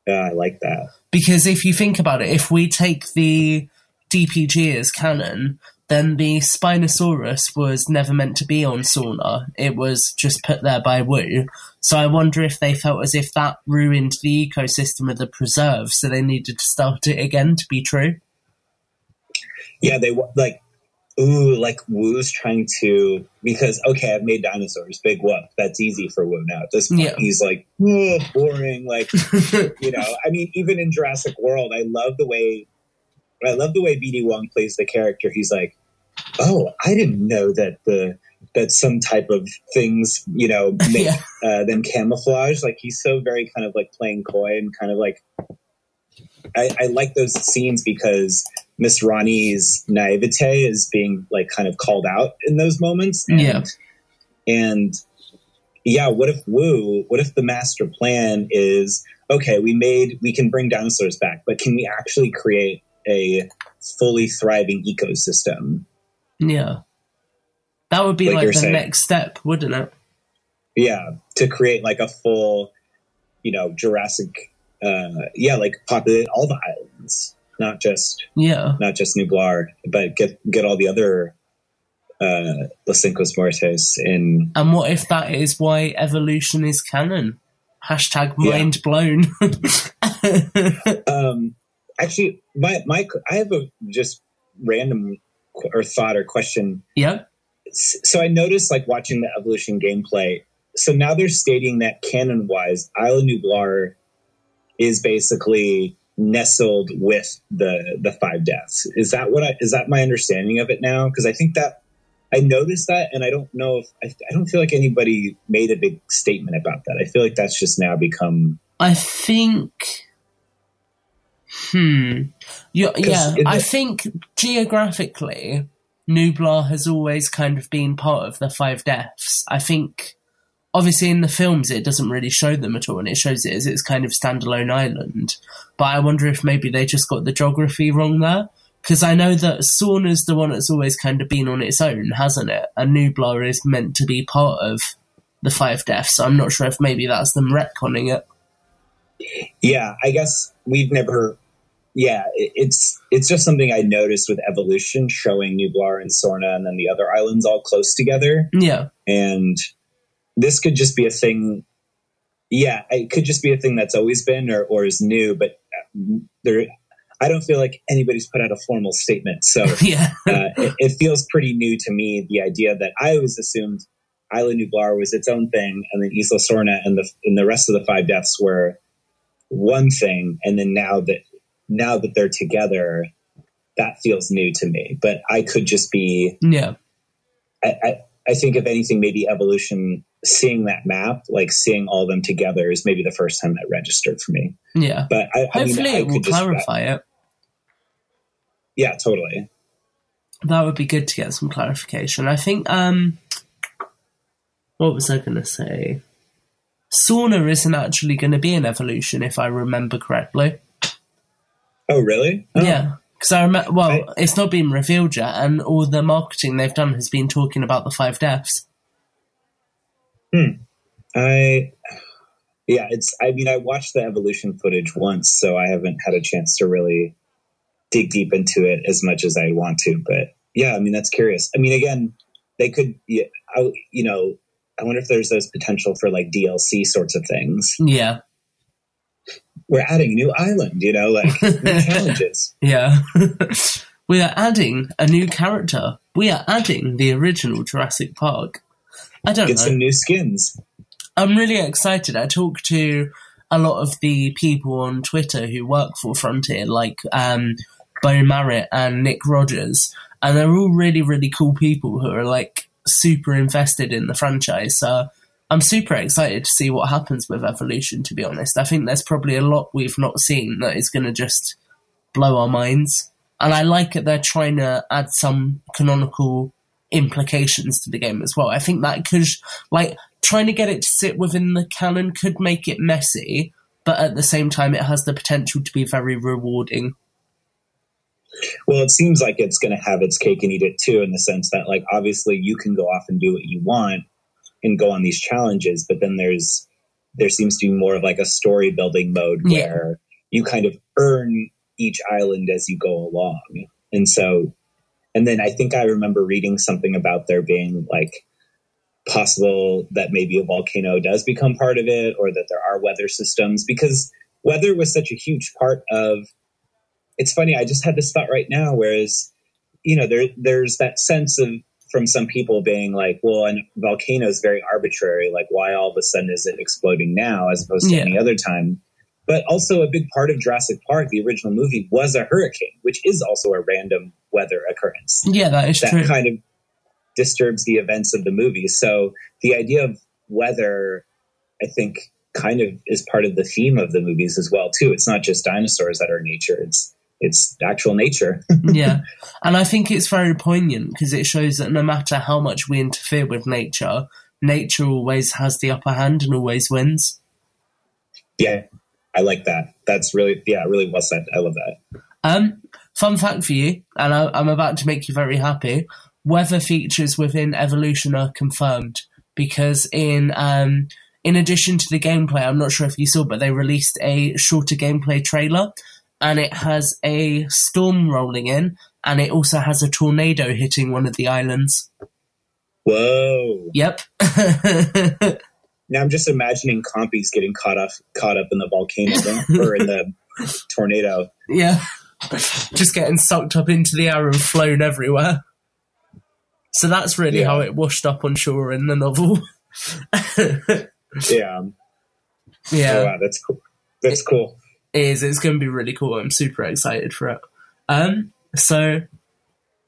Yeah, I like that. Because if you think about it, if we take the DPG as canon, then the Spinosaurus was never meant to be on Sorna. It was just put there by Wu. So I wonder if they felt as if that ruined the ecosystem of the preserve, so they needed to start it again to be true. Yeah, they like ooh, like Wu's trying to because okay, I've made dinosaurs, big whoop. That's easy for Wu now. At this point, Yeah. he's like "Ugh, boring. Like (laughs) you know, I mean, even in Jurassic World, I love the way I love the way BD Wong plays the character. He's like, oh, I didn't know that the that some type of things, you know, (laughs) make Yeah. uh, them camouflage. Like he's so very kind of like playing coy and kind of like. I, I like those scenes because Masrani's naivete is being like kind of called out in those moments. And, Yeah. And yeah, what if Wu? What if the master plan is okay? We made we can bring dinosaurs back, but can we actually create a fully thriving ecosystem? Yeah. That would be Like like, the saying. next step, wouldn't it? Yeah, to create like a full, you know, Jurassic. Uh, yeah, like populate all the islands, not just Yeah. not just Nublar, but get get all the other uh, Los Cinco Muertes in. And what if that is why evolution is canon? Hashtag Yeah. mind blown. (laughs) Um, actually, my my I have a just random qu- or thought or question. yeah. So I noticed, like watching the evolution gameplay. So now they're stating that canon wise, Isla Nublar is basically nestled with the the five deaths. Is that what I is that my understanding of it now? Because I think that I noticed that, and I don't know if I, I don't feel like anybody made a big statement about that. I feel like that's just now become I think. Hmm. Yeah, I think geographically, Nublar has always kind of been part of the Five Deaths. I think, obviously, in the films, it doesn't really show them at all, and it shows it as its kind of standalone island. But I wonder if maybe they just got the geography wrong there. Because I know that Sorna's the one that's always kind of been on its own, hasn't it? And Nublar is meant to be part of the Five Deaths. So I'm not sure if maybe that's them retconning it. Yeah, I guess we've never. Yeah, it- it's it's just something I noticed with evolution, showing Nublar and Sorna, and then the other islands all close together. Yeah. And this could just be a thing. Yeah, it could just be a thing that's always been or or is new, but uh, there. I don't feel like anybody's put out a formal statement, so (laughs) yeah. uh, it, it feels pretty new to me. The idea that I always assumed Isla Nublar was its own thing, and then Isla Sorna and the and the rest of the five deaths were one thing, and then now that now that they're together, that feels new to me. But I could just be. Yeah. I, I, I think if anything, maybe evolution seeing that map, like seeing all of them together, is maybe the first time that registered for me. Yeah. But I, I Hopefully I it will just- clarify it. Yeah, totally. That would be good to get some clarification. I think um what was I going to say? Sorna isn't actually going to be an evolution, if I remember correctly. Oh, really? Oh. Yeah, because I remember. Well, I, it's not been revealed yet, and all the marketing they've done has been talking about the five deaths. Hmm. I. Yeah, it's. I mean, I watched the evolution footage once, so I haven't had a chance to really dig deep into it as much as I want to. But yeah, I mean, that's curious. I mean, again, they could. Yeah, I, you know, I wonder if there's those potential for like DLC sorts of things. Yeah. We're adding a new island, you know, like new (laughs) challenges. Yeah. (laughs) we are adding a new character. We are adding the original Jurassic Park. I don't know. Get know. some new skins. I'm really excited. I talked to a lot of the people on Twitter who work for Frontier, like um, Bo Marriott and Nick Rogers, and they're all really, really cool people who are like super invested in the franchise. So I'm super excited to see what happens with Evolution, to be honest. I think there's probably a lot we've not seen that is going to just blow our minds. And I like that they're trying to add some canonical implications to the game as well. I think that could, like, trying to get it to sit within the canon could make it messy, but at the same time, it has the potential to be very rewarding. Well, it seems like it's going to have its cake and eat it too, in the sense that, like, obviously you can go off and do what you want and go on these challenges, but then there's there seems to be more of like a story building mode Yeah. where you kind of earn each island as you go along, and so, and then I think I remember reading something about there being like possible that maybe a volcano does become part of it, or that there are weather systems because weather was such a huge part of it's funny. I just had this thought right now. Whereas, you know, there there's that sense of from some people being like, well, a volcano is very arbitrary. Like, why all of a sudden is it exploding now as opposed to Yeah. any other time? But also, a big part of Jurassic Park, the original movie, was a hurricane, which is also a random weather occurrence Yeah, that is that true. kind of disturbs the events of the movie. So the idea of weather, I think, kind of is part of the theme of the movies as well too. It's not just dinosaurs that are nature; it's it's actual nature. (laughs) yeah. (laughs) And I think it's very poignant because it shows that no matter how much we interfere with nature, nature always has the upper hand and always wins. yeah, I like that. That's really yeah, really well said. I love that. Um, fun fact for you, and I, I'm about to make you very happy. Weather features within Evolution are confirmed because in um, in addition to the gameplay, I'm not sure if you saw, but they released a shorter gameplay trailer, and it has a storm rolling in, and it also has a tornado hitting one of the islands. Whoa! Yep. (laughs) Now I'm just imagining compies getting caught up caught up in the volcano or in the (laughs) tornado. Yeah. Just getting sucked up into the air and flown everywhere. So that's really Yeah. how it washed up on shore in the novel. (laughs) Yeah. Yeah. Oh, wow, that's cool. That's cool. Is. It's going to be really cool. I'm super excited for it. Um, so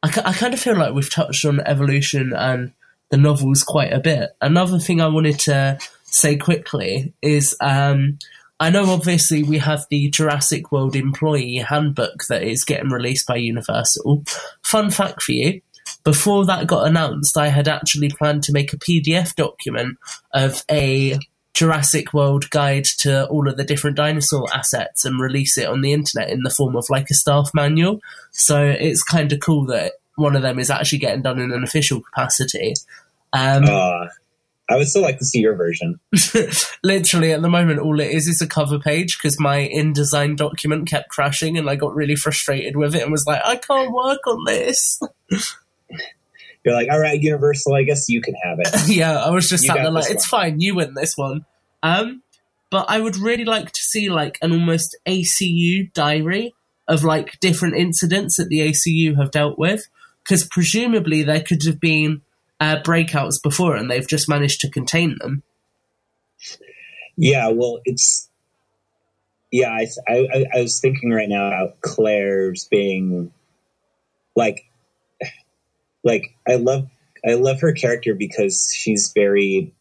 I, I kind of feel like we've touched on evolution and the novels quite a bit. Another thing I wanted to say quickly is um, I know obviously we have the Jurassic World Employee Handbook that is getting released by Universal. Fun fact for you. Before that got announced, I had actually planned to make a PDF document of a Jurassic World guide to all of the different dinosaur assets and release it on the internet in the form of like a staff manual. So it's kind of cool that one of them is actually getting done in an official capacity. Um, Uh, I would still like to see your version. (laughs) literally, at the moment, all it is is a cover page because my InDesign document kept crashing and I got really frustrated with it and was like, I can't work on this. (laughs) You're like, all right, Universal, I guess you can have it. (laughs) yeah, I was just You sat there like, it's fine, you win this one. Um, but I would really like to see like an almost ACU diary of like different incidents that the ACU have dealt with, because presumably there could have been uh, breakouts before and they've just managed to contain them. Yeah, well, it's yeah. I, I I was thinking right now about Claire's being like like I love I love her character because she's very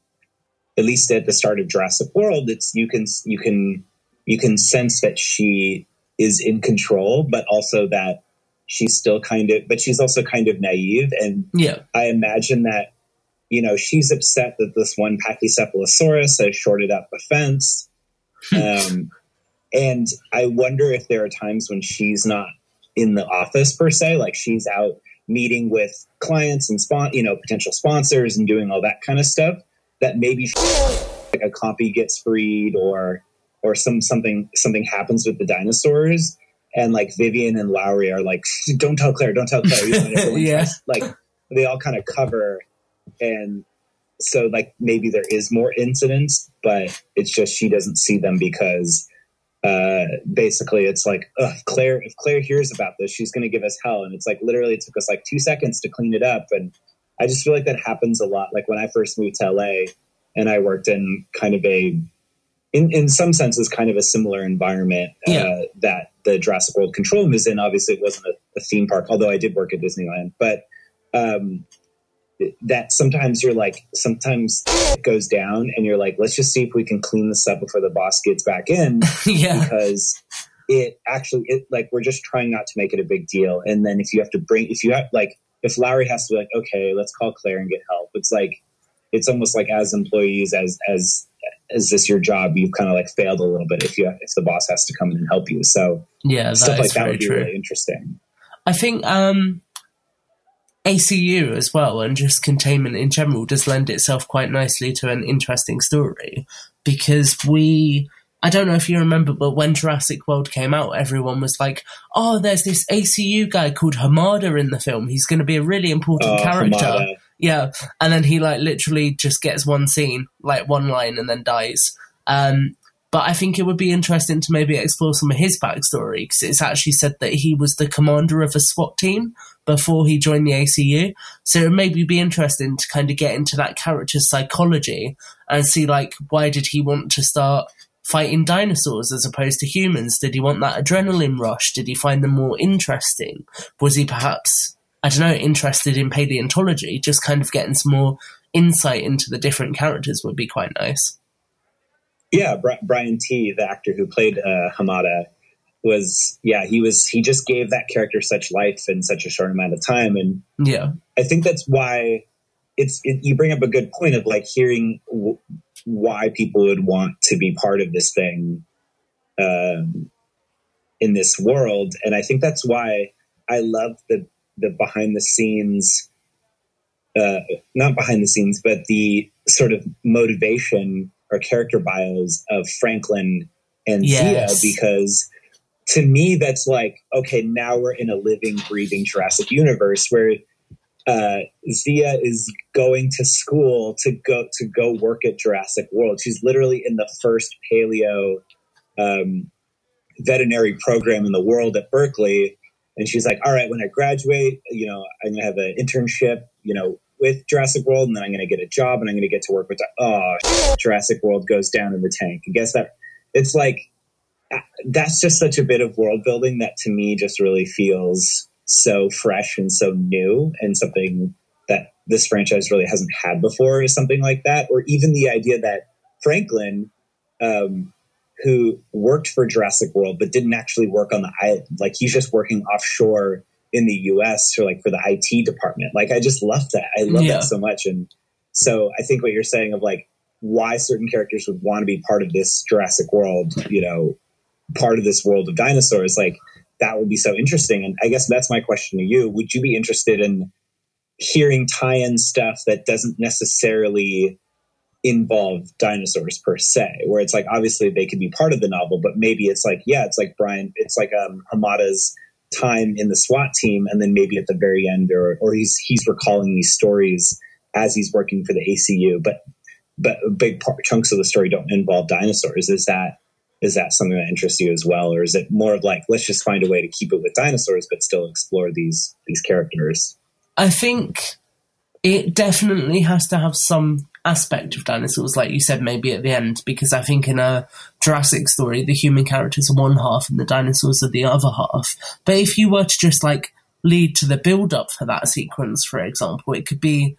at least at the start of Jurassic World. It's you can you can you can sense that she is in control, but also that she's still kind of but she's also kind of naive and Yeah. I imagine that you know, she's upset that this one Pachycephalosaurus has shorted up the fence. (laughs) Um, and I wonder if there are times when she's not in the office per se, like she's out meeting with clients and spon- you know, potential sponsors and doing all that kind of stuff. That maybe like a compy gets freed or or some something something happens with the dinosaurs and like Vivian and Lowery are like, (laughs) don't tell Claire, don't tell Claire. You know, (laughs) Yeah. tries- like they all kind of cover, and so like maybe there is more incidents, but it's just she doesn't see them because uh, basically it's like, Ugh, Claire, if Claire hears about this, she's going to give us hell, and it's like literally it took us like two seconds to clean it up, and I just feel like that happens a lot. Like when I first moved to LA, and I worked in kind of a in, in some senses kind of a similar environment uh, Yeah. that the Jurassic World Control Room is in. Obviously, it wasn't a, a theme park, although I did work at Disneyland. But um, that sometimes you're like, sometimes it goes down, and you're like, let's just see if we can clean this up before the boss gets back in, (laughs) yeah. because it actually, it like we're just trying not to make it a big deal. And then if you have to bring, if you have like, if Lowery has to be like, okay, let's call Claire and get help. It's like, it's almost like as employees, as as is this your job? You've kind of like failed a little bit if you if the boss has to come in and help you. So Yeah, stuff like that would be true. really interesting. I think um, ACU as well, and just containment in general, does lend itself quite nicely to an interesting story because we. I don't know if you remember, but when Jurassic World came out, everyone was like, "Oh, there's this ACU guy called Hamada in the film. He's going to be a really important Oh, character." Hamada. Yeah, and then he like literally just gets one scene, like one line, and then dies. Um, but I think it would be interesting to maybe explore some of his backstory because it's actually said that he was the commander of a SWAT team before he joined the ACU. So it maybe be interesting to kind of get into that character's psychology and see like why did he want to start fighting dinosaurs as opposed to humans? Did he want that adrenaline rush? Did he find them more interesting? Was he perhaps I don't know interested in paleontology? Just kind of getting some more insight into the different characters would be quite nice. Yeah, Brian Tee, the actor who played uh, Hamada, was yeah he was he just gave that character such life in such a short amount of time, and Yeah. I think that's why it's it, you bring up a good point of like hearing w- why people would want to be part of this thing um, in this world, and I think that's why I love the the behind the scenes, uh, not behind the scenes, but the sort of motivation or character bios of Franklin and Yes. Zia because to me that's like okay now we're in a living breathing jurassic universe where uh, zia is going to school to go to go work at jurassic world. She's literally in the first paleo um, veterinary program in the world at berkeley. And she's like all right when i graduate you know i'm going to have an internship you know with jurassic world and then i'm going to get a job and i'm going to get to work with oh jurassic world goes down in the tank. I guess that it's like that's just such a bit of world building that to me just really feels so fresh and so new and something that this franchise really hasn't had before is something like that. Or even the idea that franklin um, who worked for jurassic world but didn't actually work on the island like he's just working offshore in the us for like for the it department. Like i just love that. I love Yeah. that so much. And so i think what you're saying of like why certain characters would want to be part of this jurassic world you know part of this world of dinosaurs like that would be so interesting. And i guess that's my question to you. Would you be interested in hearing tie-in stuff that doesn't necessarily involve dinosaurs per se where it's like obviously they could be part of the novel but maybe it's like yeah it's like brian it's like um hamada's time in the swat team and then maybe at the very end or or he's he's recalling these stories as he's working for the acu but but big part, chunks of the story don't involve dinosaurs. Is that is that something that interests you as well or is it more of like let's just find a way to keep it with dinosaurs but still explore these these characters I think it definitely has to have some aspect of dinosaurs, like you said, maybe at the end, because I think in a Jurassic story, the human characters are one half and the dinosaurs are the other half. But if you were to just like lead to the build up for that sequence, for example, it could be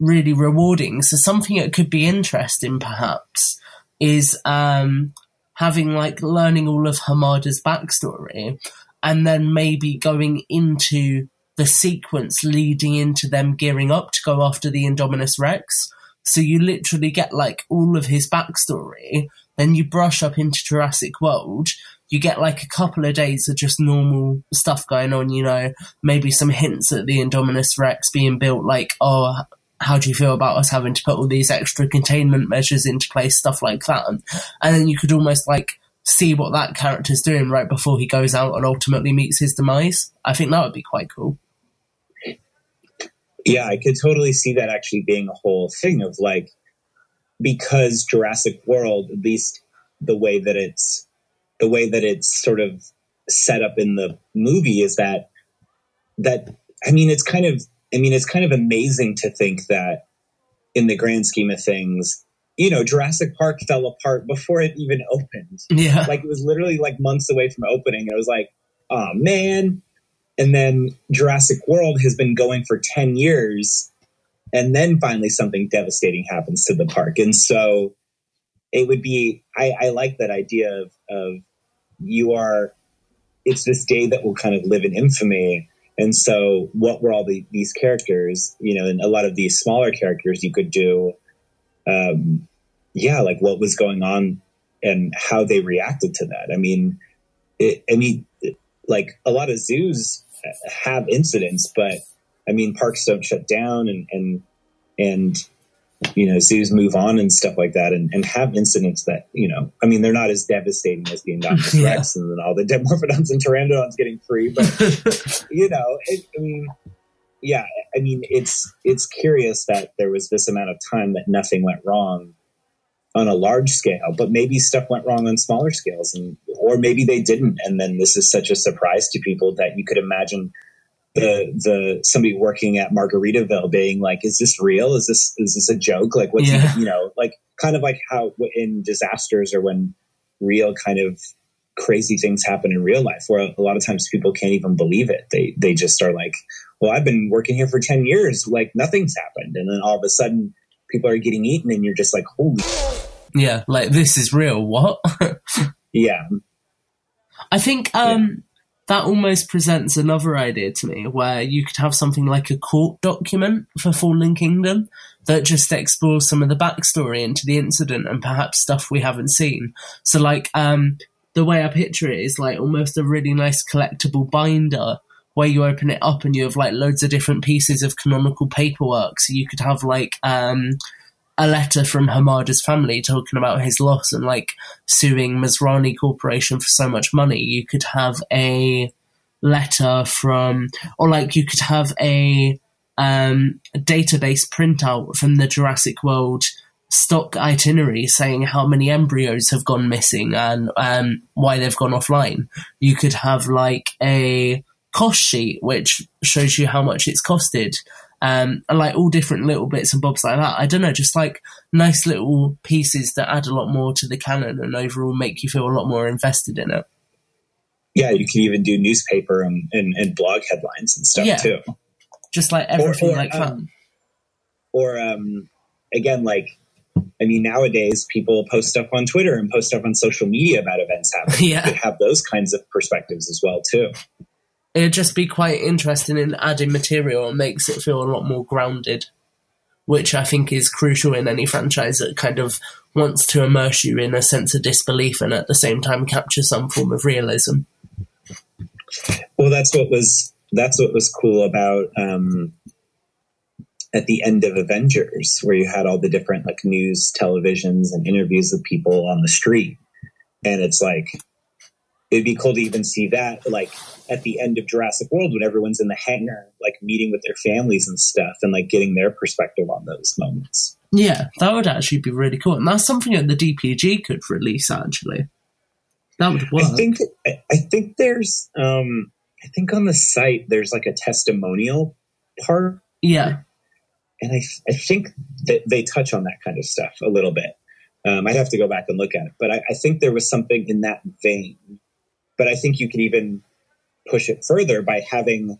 really rewarding. So something that could be interesting, perhaps, is um, having like learning all of Hamada's backstory, and then maybe going into the sequence leading into them gearing up to go after the Indominus Rex. So you literally get like all of his backstory, then you brush up into Jurassic World. You get like a couple of days of just normal stuff going on, you know, maybe some hints at the Indominus Rex being built, like, oh, how do you feel about us having to put all these extra containment measures into place, stuff like that. And then you could almost like see what that character's doing right before he goes out and ultimately meets his demise. I think that would be quite cool. Yeah, I could totally see that actually being a whole thing of like, because Jurassic World, at least the way that it's the way that it's sort of set up in the movie is that that I mean it's kind of I mean it's kind of amazing to think that in the grand scheme of things, you know, Jurassic Park fell apart before it even opened. Yeah. Like it was literally like months away from opening. It was like, oh man. And then Jurassic World has been going for 10 years and then finally something devastating happens to the park and so it would be i, I like that idea of, of you are it's this day that will kind of live in infamy and so what were all the, these characters you know and a lot of these smaller characters you could do um, yeah like what was going on and how they reacted to that. I mean it, i mean like a lot of zoos have incidents but I mean, parks don't shut down and, and, and, you know, zoos move on and stuff like that and, and have incidents that, you know, I mean, they're not as devastating as the Indominus (laughs) Yeah. Rex and then all the Dimorphodons and Pteranodons getting free. But, (laughs) you know, it, I mean, yeah, I mean, it's, it's curious that there was this amount of time that nothing went wrong on a large scale, but maybe stuff went wrong on smaller scales and, or maybe they didn't. And then this is such a surprise to people that you could imagine the the somebody working at Margaritaville being like, "Is this real? Is this is this a joke? Like, what's Yeah. you know, like kind of like how in disasters or when real kind of crazy things happen in real life, where a lot of times people can't even believe it. They they just are like, "Well, I've been working here for ten years, like nothing's happened," and then all of a sudden people are getting eaten, and you're just like, "Holy, Yeah, like this is real. What? (laughs) yeah." I think um, that almost presents another idea to me where you could have something like a court document for Fallen Kingdom that just explores some of the backstory into the incident and perhaps stuff we haven't seen. So, like, um, the way I picture it is like almost a really nice collectible binder where you open it up and you have like loads of different pieces of canonical paperwork. So you could have like um, a letter from Hamada's family talking about his loss and like suing Masrani Corporation for so much money. You could have a letter from, or like you could have a, um, database printout from the Jurassic World stock itinerary saying how many embryos have gone missing and um, why they've gone offline. You could have like a cost sheet which shows you how much it's costed. Um, and like all different little bits and bobs like that. I don't know, just like nice little pieces that add a lot more to the canon and overall make you feel a lot more invested in it. Yeah, you can even do newspaper and, and, and blog headlines and stuff Yeah. too. Just like everything or, like that. um, or um, again, like I mean, nowadays people post stuff on Twitter and post stuff on social media about events happening. (laughs) Yeah. Could have those kinds of perspectives as well too. It'd just be quite interesting in adding material and makes it feel a lot more grounded, which I think is crucial in any franchise that kind of wants to immerse you in a sense of disbelief and at the same time capture some form of realism. Well, that's what was that's what was cool about um, at the end of Avengers, where you had all the different like news, televisions, and interviews with people on the street, and it's like it'd be cool to even see that like at the end of Jurassic World when everyone's in the hangar, like meeting with their families and stuff, and like getting their perspective on those moments. Yeah, that would actually be really cool. And that's something that the DPG could release, actually. That would work. I think I, think there's um I think on the site there's like a testimonial part yeah. and I, I think that they touch on that kind of stuff a little bit. Um, I'd have to go back and look at it, but I, I think there was something in that vein. But I think you could even push it further by having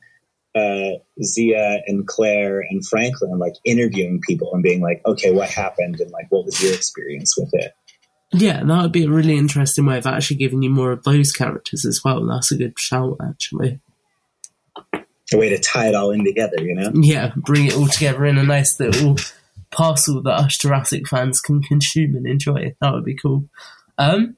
uh, Zia and Claire and Franklin like interviewing people and being like, "Okay, what happened?" and like, "What was your experience with it?" Yeah, that would be a really interesting way of actually giving you more of those characters as well. That's a good shout, actually. a way to tie it all in together, you know? Yeah, bring it all together in a nice little parcel that us Jurassic fans can consume and enjoy. That would be cool. Um,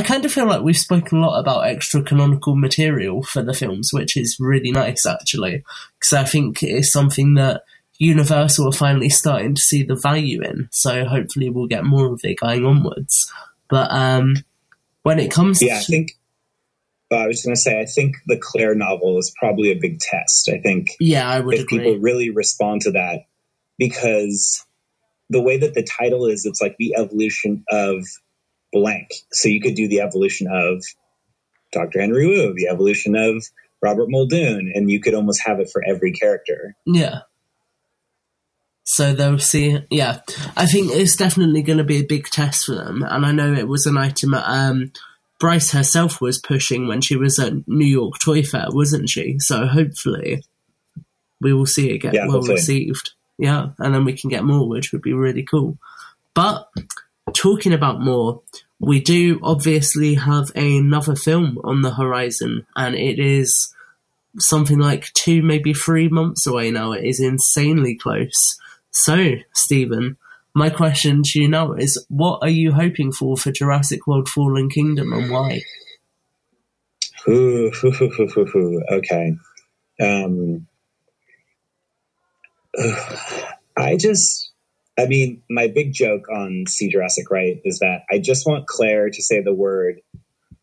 I kind of feel like we've spoken a lot about extra canonical material for the films, which is really nice actually, because I think it's something that Universal are finally starting to see the value in. So hopefully we'll get more of it going onwards. But um, when it comes, yeah, to- I think. I was going to say, I think the Claire novel is probably a big test. I think, yeah, I would if agree. people really respond to that, because the way that the title is, it's like the evolution of blank. So you could do the evolution of Dr. Henry Wu, the evolution of Robert Muldoon, and you could almost have it for every character. Yeah. So they'll see. Yeah, I think it's definitely going to be a big test for them, and I know it was an item um, Bryce herself was pushing when she was at New York Toy Fair, wasn't she? So hopefully, we will see it get Yeah, well hopefully. received. Yeah, and then we can get more, which would be really cool. But talking about more, we do obviously have another film on the horizon, and it is something like two, maybe three months away now. It is insanely close. So, Steven, my question to you now is what are you hoping for for Jurassic World Fallen Kingdom and why? (laughs) Okay. Um, (sighs) I just, I mean, my big joke on See Jurassic Right is that I just want Claire to say the word,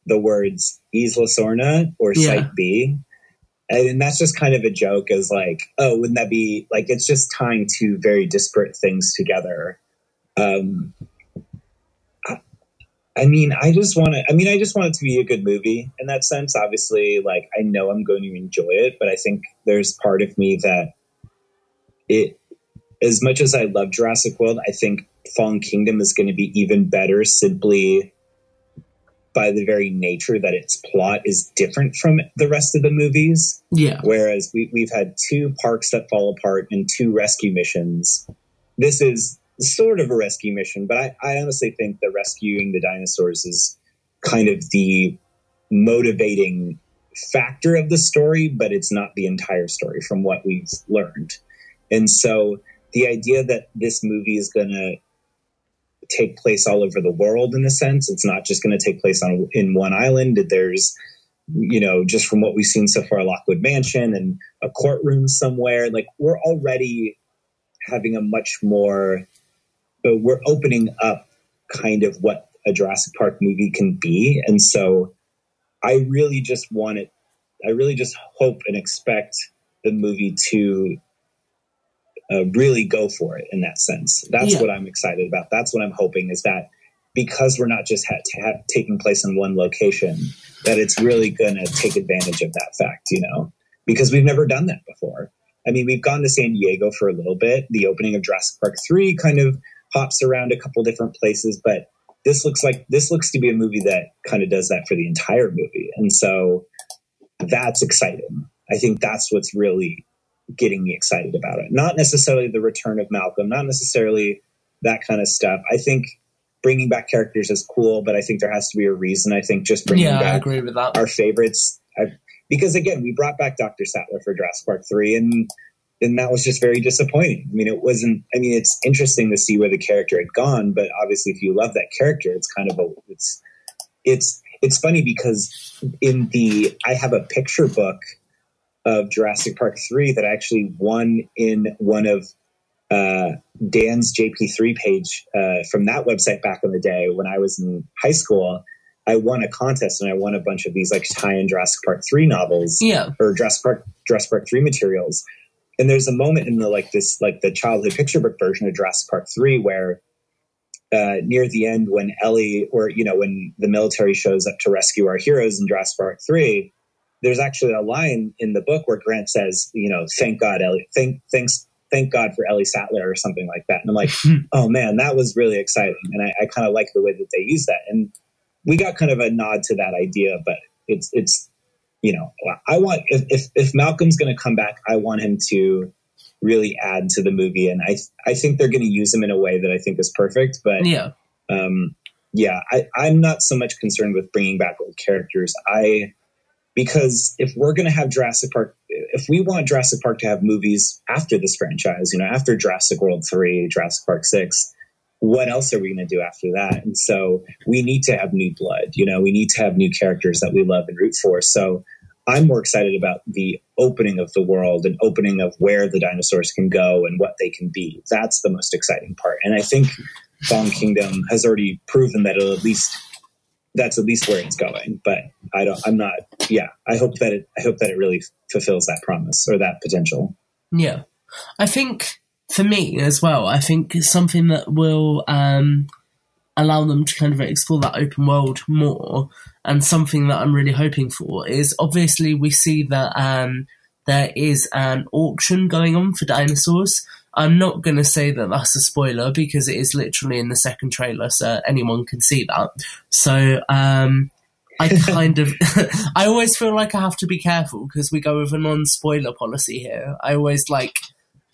the words Isla Sorna or Yeah. Site B. And that's just kind of a joke as like, oh, wouldn't that be like, it's just tying two very disparate things together. Um, I, I mean, I just want to, I mean, I just want it to be a good movie in that sense. Obviously, like, I know I'm going to enjoy it, but I think there's part of me that it, as much as I love Jurassic World, I think Fallen Kingdom is going to be even better simply by the very nature that its plot is different from the rest of the movies. Yeah. Whereas we, we've had two parks that fall apart and two rescue missions. This is sort of a rescue mission, but I, I honestly think that rescuing the dinosaurs is kind of the motivating factor of the story, but it's not the entire story from what we've learned. And so the idea that this movie is going to take place all over the world in a sense, it's not just going to take place on in one island. There's you know, just from what we've seen so far, Lockwood Mansion and a courtroom somewhere, like we're already having a much more, we're opening up kind of what a Jurassic Park movie can be. And so I really just want it, I really just hope and expect the movie to uh, really go for it in that sense. That's Yeah. what I'm excited about. That's what I'm hoping is that because we're not just ha- ha- taking place in one location, that it's really going to take advantage of that fact, you know, because we've never done that before. I mean, we've gone to San Diego for a little bit. The opening of Jurassic Park 3 kind of hops around a couple different places, but this looks like this looks to be a movie that kind of does that for the entire movie. And so that's exciting. I think that's what's really getting me excited about it. Not necessarily the return of Malcolm, not necessarily that kind of stuff. I think bringing back characters is cool, but I think there has to be a reason. I think just bringing Yeah, I back agree with that. our favorites, I, because again, we brought back Dr. Sattler for Jurassic Park three, and and that was just very disappointing. I mean, it wasn't. I mean, it's interesting to see where the character had gone, but obviously, if you love that character, it's kind of a it's it's it's funny because in the I have a picture book of Jurassic Park three that I actually won in one of uh, Dan's JP3 page uh, from that website back in the day when I was in high school. I won a contest and I won a bunch of these like tie-in Jurassic Park three novels, Yeah. or Jurassic Park Jurassic Park three materials. And there's a moment in the like this like the childhood picture book version of Jurassic Park three where uh, near the end when Ellie or you know when the military shows up to rescue our heroes in Jurassic Park three, there's actually a line in the book where Grant says, you know, thank God Ellie, thank thanks thank God for Ellie Sattler or something like that. And I'm like, oh man, that was really exciting, and I, I kind of like the way that they use that. And we got kind of a nod to that idea, but it's it's you know, I want if if, if Malcolm's going to come back, I want him to really add to the movie, and I I think they're going to use him in a way that I think is perfect. But Yeah. um, yeah, I, I'm not so much concerned with bringing back old characters. I because if we're going to have Jurassic Park, if we want Jurassic Park to have movies after this franchise, you know, after Jurassic World 3, Jurassic Park 6, what else are we going to do after that? And so we need to have new blood. You know, we need to have new characters that we love and root for. So I'm more excited about the opening of the world and opening of where the dinosaurs can go and what they can be. That's the most exciting part. And I think Fallen Kingdom has already proven that it'll at least that's at least where it's going. But I don't I'm not yeah, I hope that it I hope that it really fulfills that promise or that potential. Yeah. I think for me as well, I think something that will um, allow them to kind of explore that open world more, and something that I'm really hoping for is obviously we see that um, there is an auction going on for dinosaurs. I'm not going to say that that's a spoiler because it is literally in the second trailer, so anyone can see that. So um, I (laughs) kind of, (laughs) I always feel like I have to be careful because we go with a non-spoiler policy here. I always like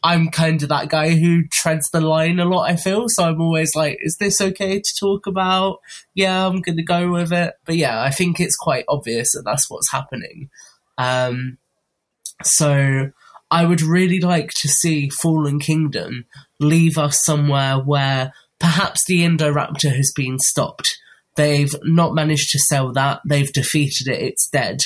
I'm kind of that guy who treads the line a lot, I feel. So I'm always like, is this okay to talk about? Yeah, I'm going to go with it. But yeah, I think it's quite obvious that that's what's happening. Um, so I would really like to see Fallen Kingdom leave us somewhere where perhaps the Indoraptor has been stopped. They've not managed to sell that, they've defeated it, it's dead.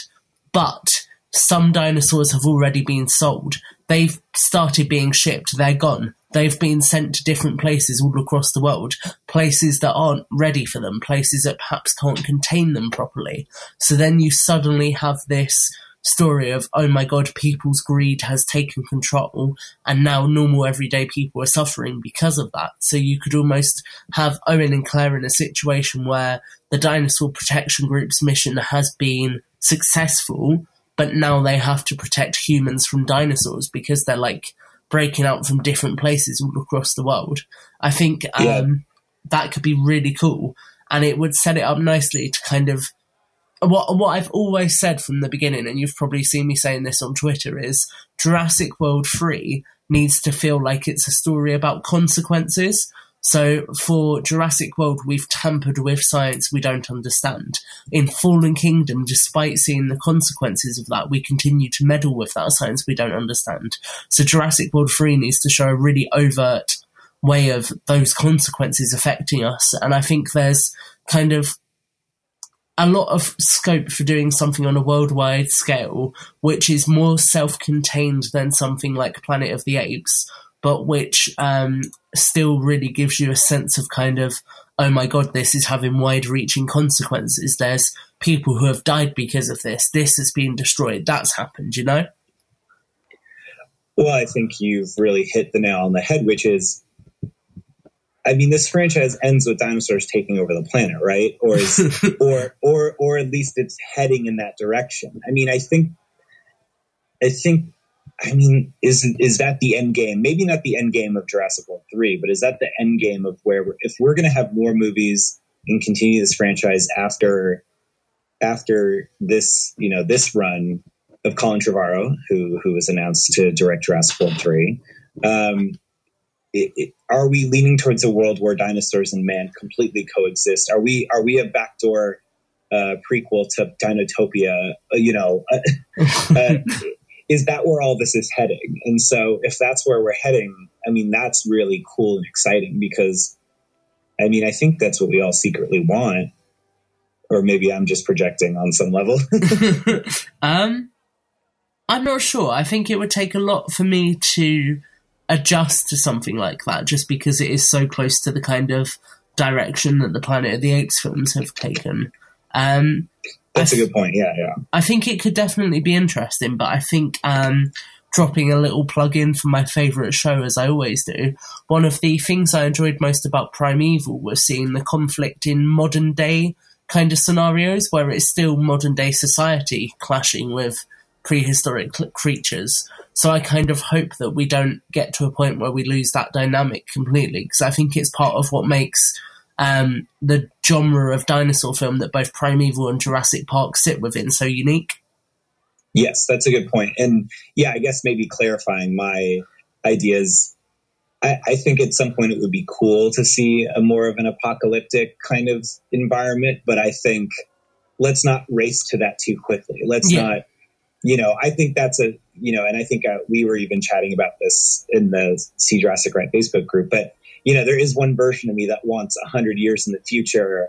But some dinosaurs have already been sold they've started being shipped. They're gone. They've been sent to different places all across the world, places that aren't ready for them, places that perhaps can't contain them properly. So then you suddenly have this story of, oh my god, people's greed has taken control, and now normal everyday people are suffering because of that. So you could almost have Owen and Claire in a situation where the dinosaur protection group's mission has been successful, but now they have to protect humans from dinosaurs because they're like breaking out from different places all across the world. I think um, yeah. that could be really cool, and it would set it up nicely to kind of what what I've always said from the beginning, and you've probably seen me saying this on Twitter, is Jurassic World Three needs to feel like it's a story about consequences. So for Jurassic World, we've tampered with science we don't understand. In Fallen Kingdom, despite seeing the consequences of that, we continue to meddle with that science we don't understand. So Jurassic World 3 needs to show a really overt way of those consequences affecting us. And I think there's kind of a lot of scope for doing something on a worldwide scale, which is more self contained than something like Planet of the Apes, but which um, still really gives you a sense of kind of, oh my god, this is having wide reaching consequences. There's people who have died because of this. This has been destroyed. That's happened, you know? Well, I think you've really hit the nail on the head, which is I mean, this franchise ends with dinosaurs taking over the planet, right? Or is, (laughs) or or or at least it's heading in that direction. I mean, I think I think I mean, is is that the end game? Maybe not the end game of Jurassic World three, but is that the end game of where we're, if we're going to have more movies and continue this franchise after after this, you know, this run of Colin Trevorrow, who who was announced to direct Jurassic World three? Um, it, it, are we leaning towards a world where dinosaurs and man completely coexist? Are we are we a backdoor uh, prequel to Dinotopia? Uh, you know, (laughs) uh, is that where all this is heading? And so if that's where we're heading, I mean, that's really cool and exciting because I mean, I think that's what we all secretly want. Or maybe I'm just projecting on some level. (laughs) (laughs) um, I'm not sure. I think it would take a lot for me to adjust to something like that, just because it is so close to the kind of direction that the Planet of the Apes films have taken. Um, that's a good point. Yeah, yeah. I think it could definitely be interesting, but I think um, dropping a little plug in for my favourite show, as I always do, one of the things I enjoyed most about Primeval was seeing the conflict in modern day kind of scenarios where it's still modern day society clashing with prehistoric creatures. So I kind of hope that we don't get to a point where we lose that dynamic completely because I think it's part of what makes um, the genre of dinosaur film that both Primeval and Jurassic Park sit within so unique. Yes, that's a good point. And yeah, I guess maybe clarifying my ideas. I, I, think at some point it would be cool to see a more of an apocalyptic kind of environment, but I think let's not race to that too quickly. Let's yeah. not you know, I think that's a, you know, and I think uh, we were even chatting about this in the See Jurassic Right Facebook group, but, you know, there is one version of me that wants 100 years in the future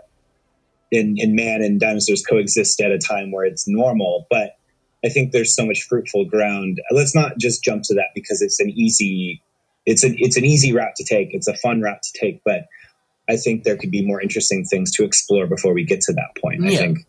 in, in man and dinosaurs coexist at a time where it's normal. But I think there's so much fruitful ground. Let's not just jump to that because it's an easy, it's an, it's an easy route to take. It's a fun route to take, but I think there could be more interesting things to explore before we get to that point. I think,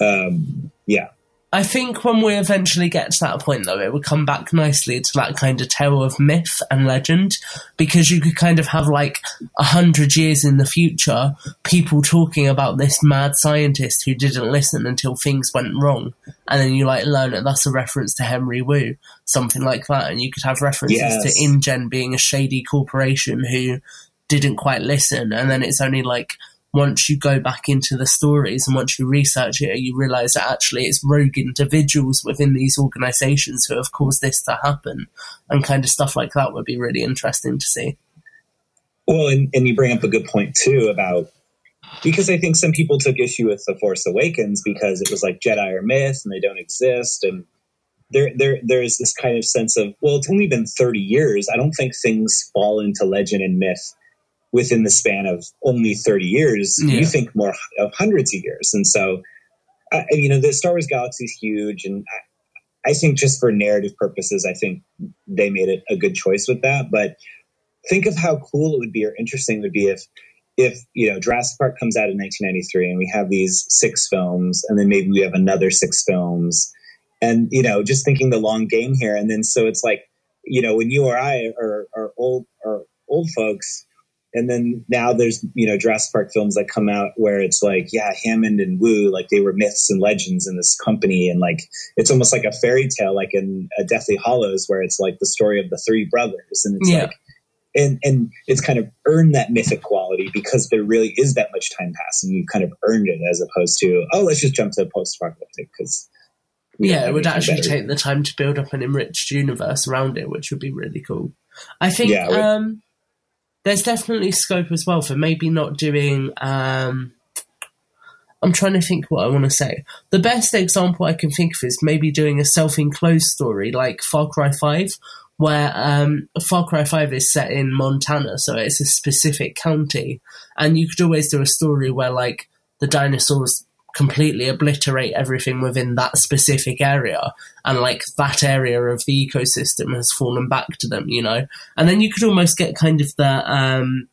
um, yeah. I think when we eventually get to that point, though, it would come back nicely to that kind of tale of myth and legend, because you could kind of have like a hundred years in the future, people talking about this mad scientist who didn't listen until things went wrong, and then you like learn that that's a reference to Henry Wu, something like that, and you could have references Yes. to InGen being a shady corporation who didn't quite listen, and then it's only like once you go back into the stories and once you research it, you realize that actually it's rogue individuals within these organizations who have caused this to happen, and kind of stuff like that would be really interesting to see. Well, and, and you bring up a good point too about because I think some people took issue with the Force Awakens because it was like Jedi are myth and they don't exist, and there there there's this kind of sense of well, it's only been thirty years. I don't think things fall into legend and myth within the span of only thirty years. Yeah. You think more of hundreds of years, and so I, you know the Star Wars galaxy is huge, and I, I think just for narrative purposes, I think they made it a good choice with that, but think of how cool it would be or interesting it would be if if you know Jurassic Park comes out in 1993 and we have these six films and then maybe we have another six films and you know just thinking the long game here and then so it's like you know when you or I are, are old are old folks and then now there's you know Jurassic Park films that come out where it's like yeah Hammond and Wu like they were myths and legends in this company and like it's almost like a fairy tale like in uh, Deathly Hallows where it's like the story of the three brothers and it's Yeah. like and and it's kind of earned that mythic quality because there really is that much time passing. You've kind of earned it as opposed to oh, let's just jump to post-apocalyptic because Yeah, it would actually take the time to build up an enriched universe around it, which would be really cool. I think Yeah, um, there's definitely scope as well for maybe not doing. Um, I'm trying to think what I want to say. The best example I can think of is maybe doing a self-enclosed story like Far Cry Five, where um, Far Cry Five is set in Montana, so it's a specific county, and you could always do a story where like the dinosaurs completely obliterate everything within that specific area. And like that area of the ecosystem has fallen back to them you know? And then you could almost get kind of the um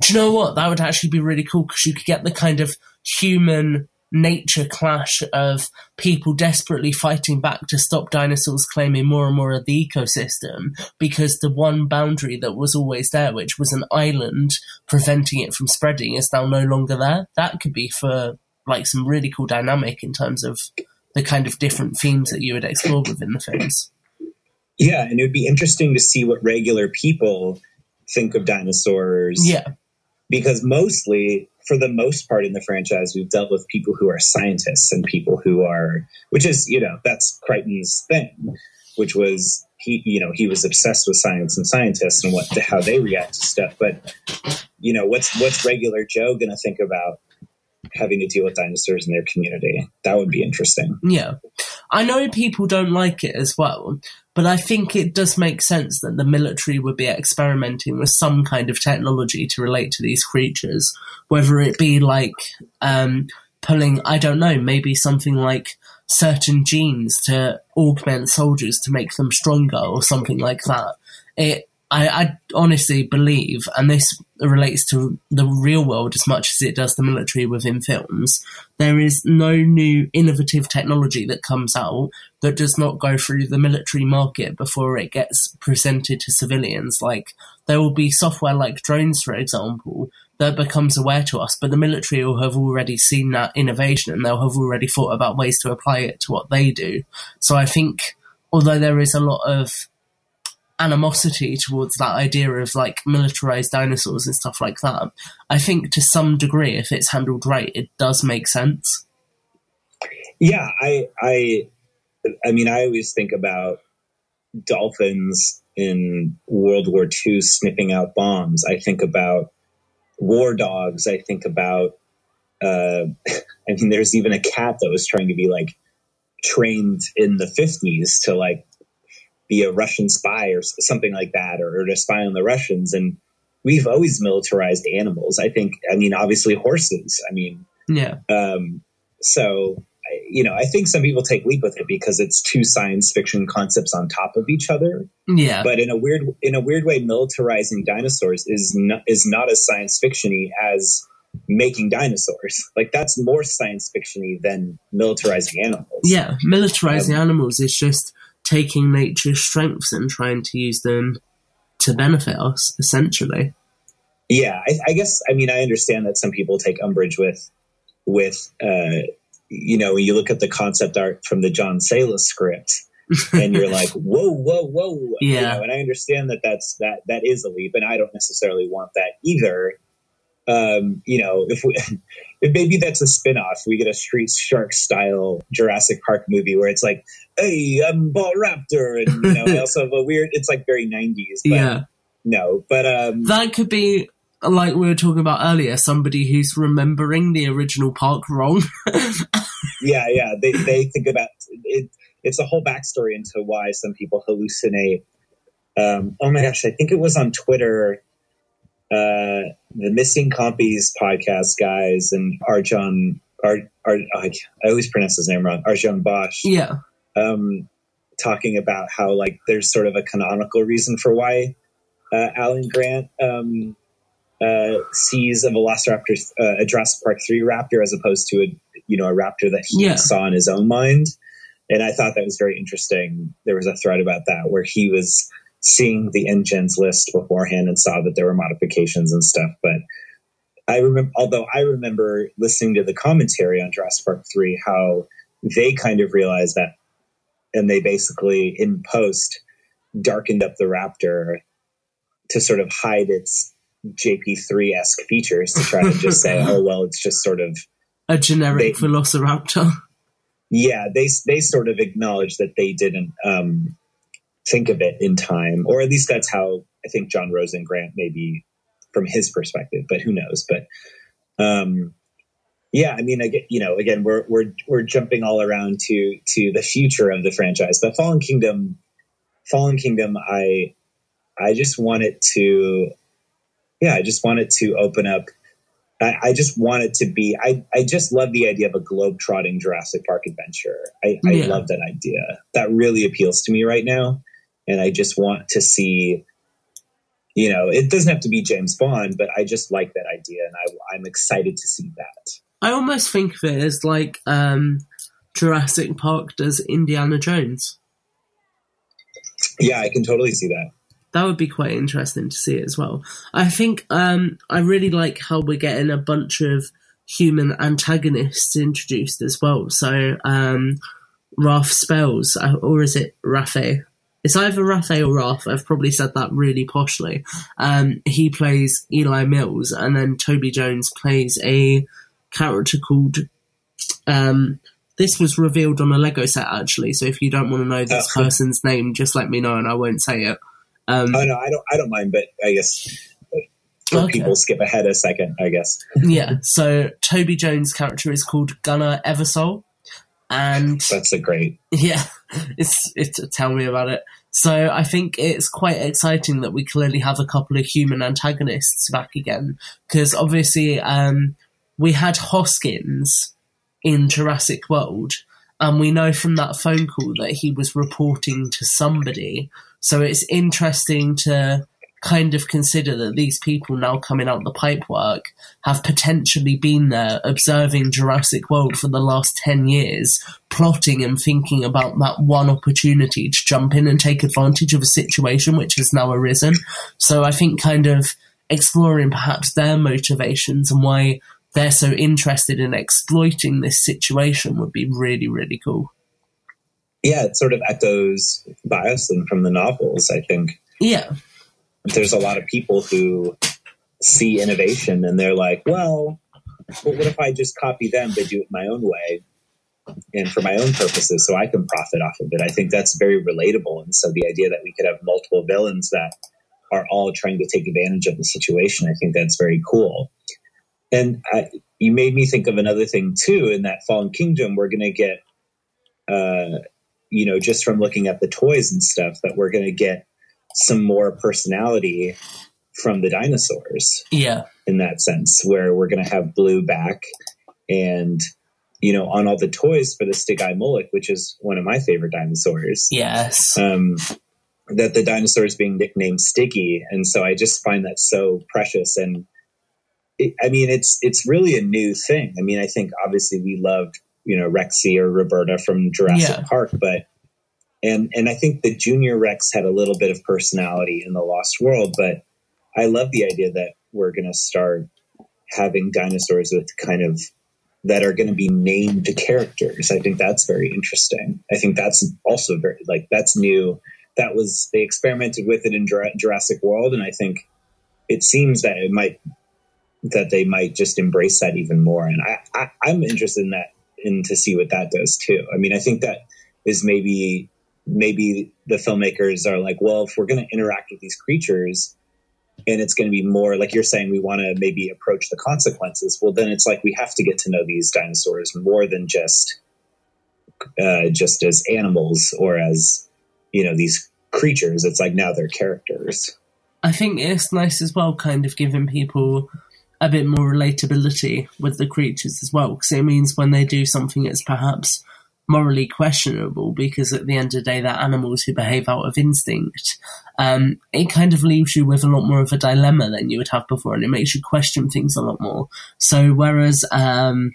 do you know what? That would actually be really cool because you could get the kind of human nature clash of people desperately fighting back to stop dinosaurs claiming more and more of the ecosystem because the one boundary that was always there which was an island preventing it from spreading is now no longer there that could be for like some really cool dynamic in terms of the kind of different themes that you would explore within the films yeah, and it would be interesting to see what regular people think of dinosaurs. yeah because mostly for the most part in the franchise we've dealt with people who are scientists and people who are which is you know that's crichton's thing which was he you know he was obsessed with science and scientists and what how they react to stuff. But you know what's what's regular joe going to think about having to deal with dinosaurs in their community? That would be interesting. Yeah. I know people don't like it as well, but I think it does make sense that the military would be experimenting with some kind of technology to relate to these creatures, whether it be like um, pulling, I don't know, maybe something like certain genes to augment soldiers to make them stronger or something like that. It, I, I honestly believe, and this relates to the real world as much as it does the military within films, there is no new innovative technology that comes out that does not go through the military market before it gets presented to civilians. Like, there will be software like drones, for example, that becomes aware to us, but the military will have already seen that innovation and they'll have already thought about ways to apply it to what they do. So I think, although there is a lot of animosity towards that idea of like militarized dinosaurs and stuff like that. I think to some degree, if it's handled right, it does make sense. yeah i i i mean i always think about dolphins in world war ii sniffing out bombs i think about war dogs i think about uh (laughs) i mean there's even a cat that was trying to be like trained in the 50s to like be a Russian spy or something like that, or, or to spy on the Russians. And we've always militarized animals. I think, I mean, obviously horses. I mean, Yeah. um, so, I- you know, I think some people take leap with it because it's two science fiction concepts on top of each other. Yeah. But in a weird, in a weird way, militarizing dinosaurs is not, is not as science fictiony as making dinosaurs. Like that's more science fictiony than militarizing animals. Yeah, militarizing Um, animals is just taking nature's strengths and trying to use them to benefit us, essentially. Yeah, I, I guess. I mean, I understand that some people take umbrage with, with, uh, you know, when you look at the concept art from the John Sayles script, and you're like, (laughs) whoa, whoa, whoa. You Yeah. know, and I understand that that's that that is a leap, and I don't necessarily want that either. Um, you know, if we, maybe that's a spin-off, we get a Street Shark style Jurassic Park movie where it's like, hey, I'm Ball Raptor, and you know, I also have a weird. It's like very '90s. But Yeah. No, but um, That could be, like we were talking about earlier, somebody who's remembering the original park wrong. (laughs) yeah, yeah. They they think about it. It's a whole backstory into why some people hallucinate. Um, oh my gosh, I think it was on Twitter. Uh, the Missing Compies podcast guys and Arjun, Ar, Ar, I I always pronounce his name wrong. Arjun Bosch. yeah. Um, talking about how like there's sort of a canonical reason for why uh, Alan Grant um, uh, sees a Velociraptor, uh, a Jurassic Park three raptor, as opposed to a you know a raptor that he Yeah. saw in his own mind. And I thought that was very interesting. There was a thread about that where he was seeing the InGen's list beforehand and saw that there were modifications and stuff. But I remember, although I remember listening to the commentary on Jurassic Park three, how they kind of realized that, and they basically in post darkened up the raptor to sort of hide its JP3 esque features to try to just say, (laughs) oh well, it's just sort of A generic They- velociraptor. yeah. They they sort of acknowledged that they didn't um, think of it in time, or at least that's how I think John Rosen Grant maybe from his perspective, but who knows? But um, yeah, I mean, I get you know, again, we're we're we're jumping all around to to the future of the franchise, but Fallen Kingdom, Fallen Kingdom, I I just want it to, yeah, I just want it to open up. I, I just want it to be. I I just love the idea of a globe-trotting Jurassic Park adventure. I, I love that idea. That really appeals to me right now, and I just want to see. You know, it doesn't have to be James Bond, but I just like that idea, and I, I'm excited to see that. I almost think of it as like um, Jurassic Park does Indiana Jones. Yeah, I can totally see that. That would be quite interesting to see as well. I think um, I really like how we're getting a bunch of human antagonists introduced as well. So um, Raph Spells, uh, or is it Raphael? It's either Raphael or Raph. I've probably said that really poshly. Um, he plays Eli Mills, and then Toby Jones plays a character called. Um, this was revealed on a Lego set actually. So if you don't want to know this Oh. person's name, just let me know and I won't say it. Um, Oh no, I don't. I don't mind, but I guess Okay. people skip ahead a second. I guess. (laughs) yeah. So Toby Jones' character is called Gunnar Eversol, and That's a great. yeah, it's it's tell me about it. So I think it's quite exciting that we clearly have a couple of human antagonists back again because obviously um, we had Hoskins in Jurassic World, and we know from that phone call that he was reporting to somebody. So it's interesting to kind of consider that these people now coming out the pipework have potentially been there observing Jurassic World for the last 10 years, plotting and thinking about that one opportunity to jump in and take advantage of a situation which has now arisen. So I think kind of exploring perhaps their motivations and why they're so interested in exploiting this situation would be really, really cool. Yeah, it sort of echoes Biosyn from the novels. I think Yeah. There's a lot of people who see innovation and they're like, well, but what if I just copy them but do it my own way and for my own purposes so I can profit off of it? I think that's very relatable. And so the idea that we could have multiple villains that are all trying to take advantage of the situation, I think that's very cool. And I, you made me think of another thing too. In that Fallen Kingdom, we're going to get uh, you know, just from looking at the toys and stuff, that we're going to get some more personality from the dinosaurs. Yeah. In that sense, where we're going to have Blue back and, you know, on all the toys for the Stygimoloch, which is one of my favorite dinosaurs. Yes. Um, that the dinosaur is being nicknamed Sticky. And so I just find that so precious. And it, I mean, it's, it's really a new thing. I mean, I think obviously we loved, you know, Rexy or Roberta from Jurassic Yeah. Park, but and and I think the junior Rex had a little bit of personality in the Lost World, but I love the idea that we're going to start having dinosaurs with kind of that are going to be named characters. I think that's very interesting. I think that's also very like that's new. That was they experimented with it in Jura- Jurassic World, and I think it seems that it might that they might just embrace that even more. And I, I I'm interested in that in to see what that does too. I mean, I think that is maybe maybe the filmmakers are like, well, if we're going to interact with these creatures and it's going to be more like you're saying, we want to maybe approach the consequences. Well, then it's like we have to get to know these dinosaurs more than just uh, just as animals or as you know these creatures. It's like now they're characters. I think it's nice as well, kind of giving people a bit more relatability with the creatures as well, because it means when they do something it's perhaps morally questionable, because at the end of the day, they're animals who behave out of instinct. Um, it kind of leaves you with a lot more of a dilemma than you would have before, and it makes you question things a lot more. So, whereas, um,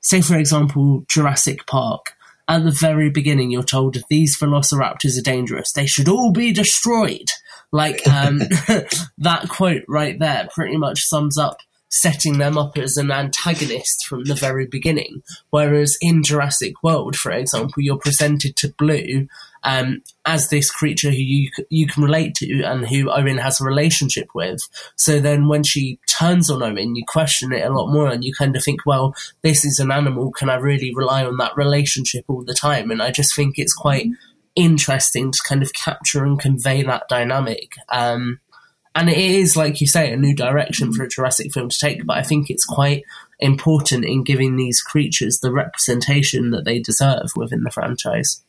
say for example, Jurassic Park, at the very beginning, you're told these velociraptors are dangerous. They should all be destroyed. Like um, (laughs) (laughs) that quote right there pretty much sums up setting them up as an antagonist from the very beginning. Whereas in Jurassic World, for example, you're presented to Blue um, as this creature who you you can relate to and who Owen has a relationship with. So then when she turns on Owen, you question it a lot more and you kind of think, well, this is an animal. Can I really rely on that relationship all the time? And I just think it's quite interesting to kind of capture and convey that dynamic. Um, and it is, like you say, a new direction for a Jurassic film to take, but I think it's quite important in giving these creatures the representation that they deserve within the franchise.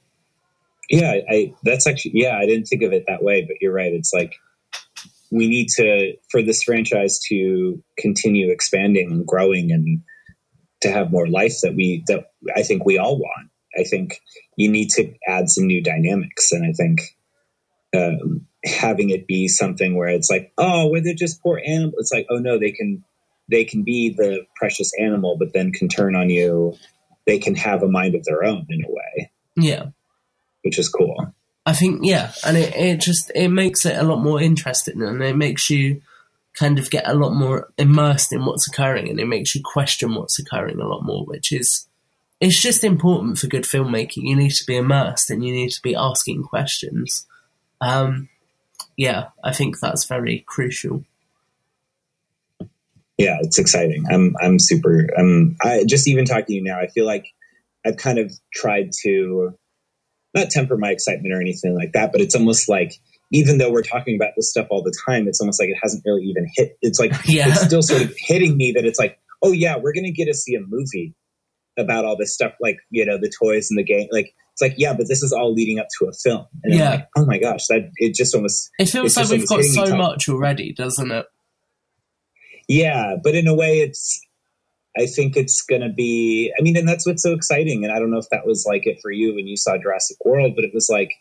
Yeah, I, that's actually yeah, I didn't think of it that way, but you're right. It's like we need to for this franchise to continue expanding and growing and to have more life that we that I think we all want. I think you need to add some new dynamics, and I think um, having it be something where it's like, oh, well, they're just poor animals. It's like, oh no, they can they can be the precious animal, but then can turn on you. They can have a mind of their own in a way, Yeah. which is cool. I think yeah, and it, it just it makes it a lot more interesting, and it makes you kind of get a lot more immersed in what's occurring, and it makes you question what's occurring a lot more, which is it's just important for good filmmaking. You need to be immersed, and you need to be asking questions. Um, yeah, I think that's very crucial. yeah, it's exciting. I'm I'm super. Um, I just even talking to you now, I feel like I've kind of tried to not temper my excitement or anything like that, but it's almost like even though we're talking about this stuff all the time, it's almost like it hasn't really even hit. It's like (laughs) Yeah. it's still sort of hitting me that it's like, oh yeah, we're gonna get to see a movie about all this stuff, like you know the toys and the game. Like it's like yeah, but this is all leading up to a film. And Yeah. like, oh my gosh, that it just almost It feels like we've got so much already, doesn't it? Yeah, but in a way, it's. I think it's going to be. I mean, and that's what's so exciting. And I don't know if that was like it for you when you saw Jurassic World, but it was like,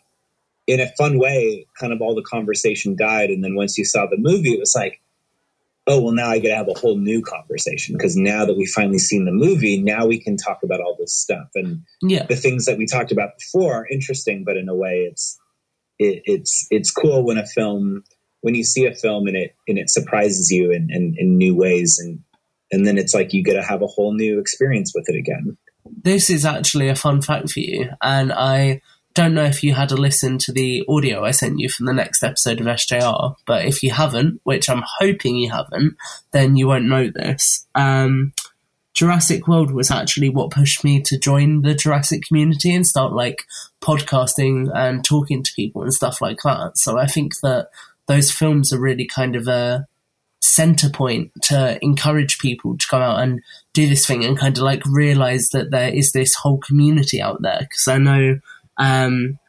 in a fun way, kind of all the conversation died, and then once you saw the movie, it was like, oh well, now I get to have a whole new conversation because now that we've finally seen the movie, now we can talk about all this stuff and Yeah. the things that we talked about before are interesting, but in a way, it's it, it's it's cool when a film when you see a film and it and it surprises you in, in, in new ways and and then it's like you get to have a whole new experience with it again. this is actually a fun fact for you, and I don't know if you had a listen to the audio I sent you from the next episode of SJR, but if you haven't, which I'm hoping you haven't, then you won't know this. Um, Jurassic World was actually what pushed me to join the Jurassic community and start like podcasting and talking to people and stuff like that. So I think that those films are really kind of a center point to encourage people to come out and do this thing and kind of like realize that there is this whole community out there. Because I know um,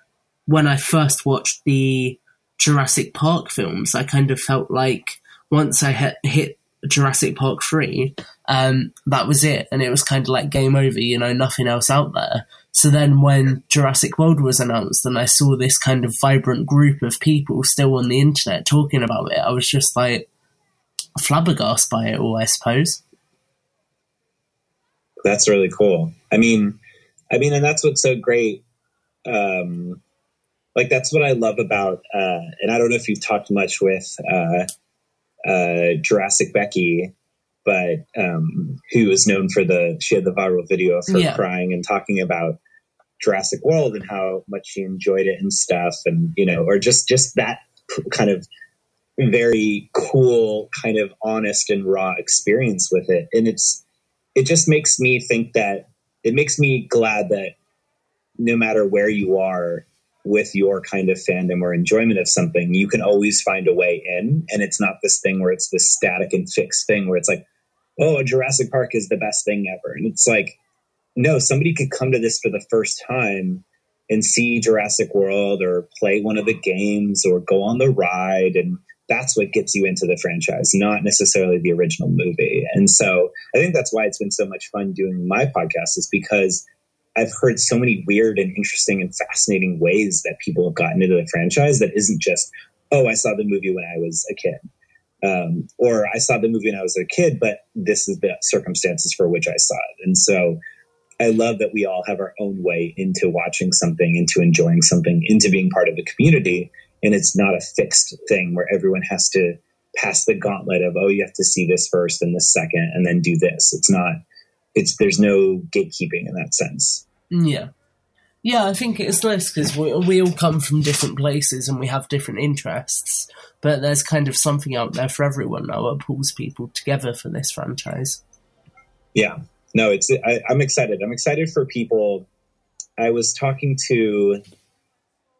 when I first watched the Jurassic Park films, I kind of felt like once I hit, hit Jurassic Park 3, um, that was it. And it was kind of like game over, you know, nothing else out there. So then when Jurassic World was announced and I saw this kind of vibrant group of people still on the internet talking about it, I was just like flabbergasted by it all, I suppose. That's really cool. I mean, I mean, and that's what's so great. Um, like that's what I love about, uh, and I don't know if you've talked much with, uh, uh, Jurassic Becky, but um, who is known for the she had the viral video of her Yeah. crying and talking about Jurassic World and how much she enjoyed it and stuff, and you know, or just just that kind of very cool, kind of honest and raw experience with it, and it's it just makes me think that it makes me glad that no matter where you are with your kind of fandom or enjoyment of something, you can always find a way in. And it's not this thing where it's this static and fixed thing where it's like, oh, Jurassic Park is the best thing ever. And it's like, no, somebody could come to this for the first time and see Jurassic World or play one of the games or go on the ride. And that's what gets you into the franchise, not necessarily the original movie. And so I think that's why it's been so much fun doing my podcast, is because I've heard so many weird and interesting and fascinating ways that people have gotten into the franchise that isn't just, oh, I saw the movie when I was a kid. Um, or I saw the movie when I was a kid, but this is the circumstances for which I saw it. And so I love that we all have our own way into watching something, into enjoying something, into being part of the community. And it's not a fixed thing where everyone has to pass the gauntlet of, oh, you have to see this first and this second and then do this. It's not, it's, there's no gatekeeping in that sense. Yeah. Yeah, I think it's nice because we, we all come from different places and we have different interests, but there's kind of something out there for everyone now that pulls people together for this franchise. Yeah, no, it's I, I'm excited. I'm excited for people. I was talking to,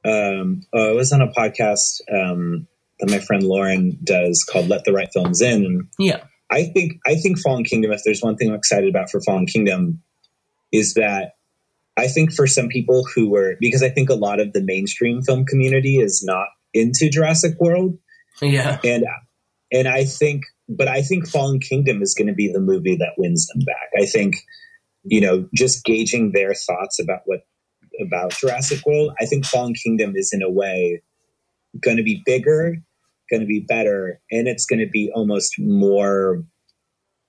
um, oh, I was on a podcast um, that my friend Lauren does called "Let the Right Films In," Yeah. I think I think Fallen Kingdom. If there's one thing I'm excited about for Fallen Kingdom, is that I think for some people who were because I think a lot of the mainstream film community is not into Jurassic World, Yeah. and and I think, but I think Fallen Kingdom is going to be the movie that wins them back. I think, you know, just gauging their thoughts about what about Jurassic World, I think Fallen Kingdom is in a way going to be bigger, going to be better, and it's going to be almost more.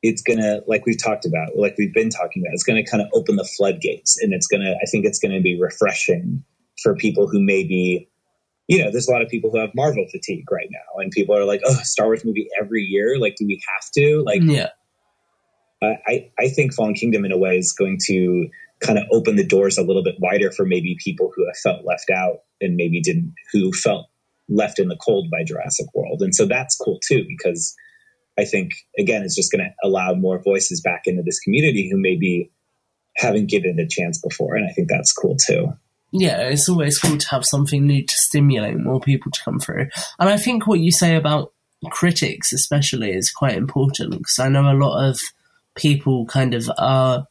It's going to, like we've talked about, like we've been talking about, it's going to kind of open the floodgates, and it's going to. I think it's going to be refreshing for people who maybe you know, there's a lot of people who have Marvel fatigue right now, and people are like, "Oh, Star Wars movie every year? Like, do we have to?" Like, Yeah. uh, I I think Fallen Kingdom in a way is going to kind of open the doors a little bit wider for maybe people who have felt left out and maybe didn't who felt left in the cold by Jurassic World, and so that's cool too because I think again it's just going to allow more voices back into this community who maybe haven't given a chance before, and I think that's cool too. Yeah, it's always cool to have something new to stimulate more people to come through. And I think what you say about critics, especially, is quite important because I know a lot of people kind of are,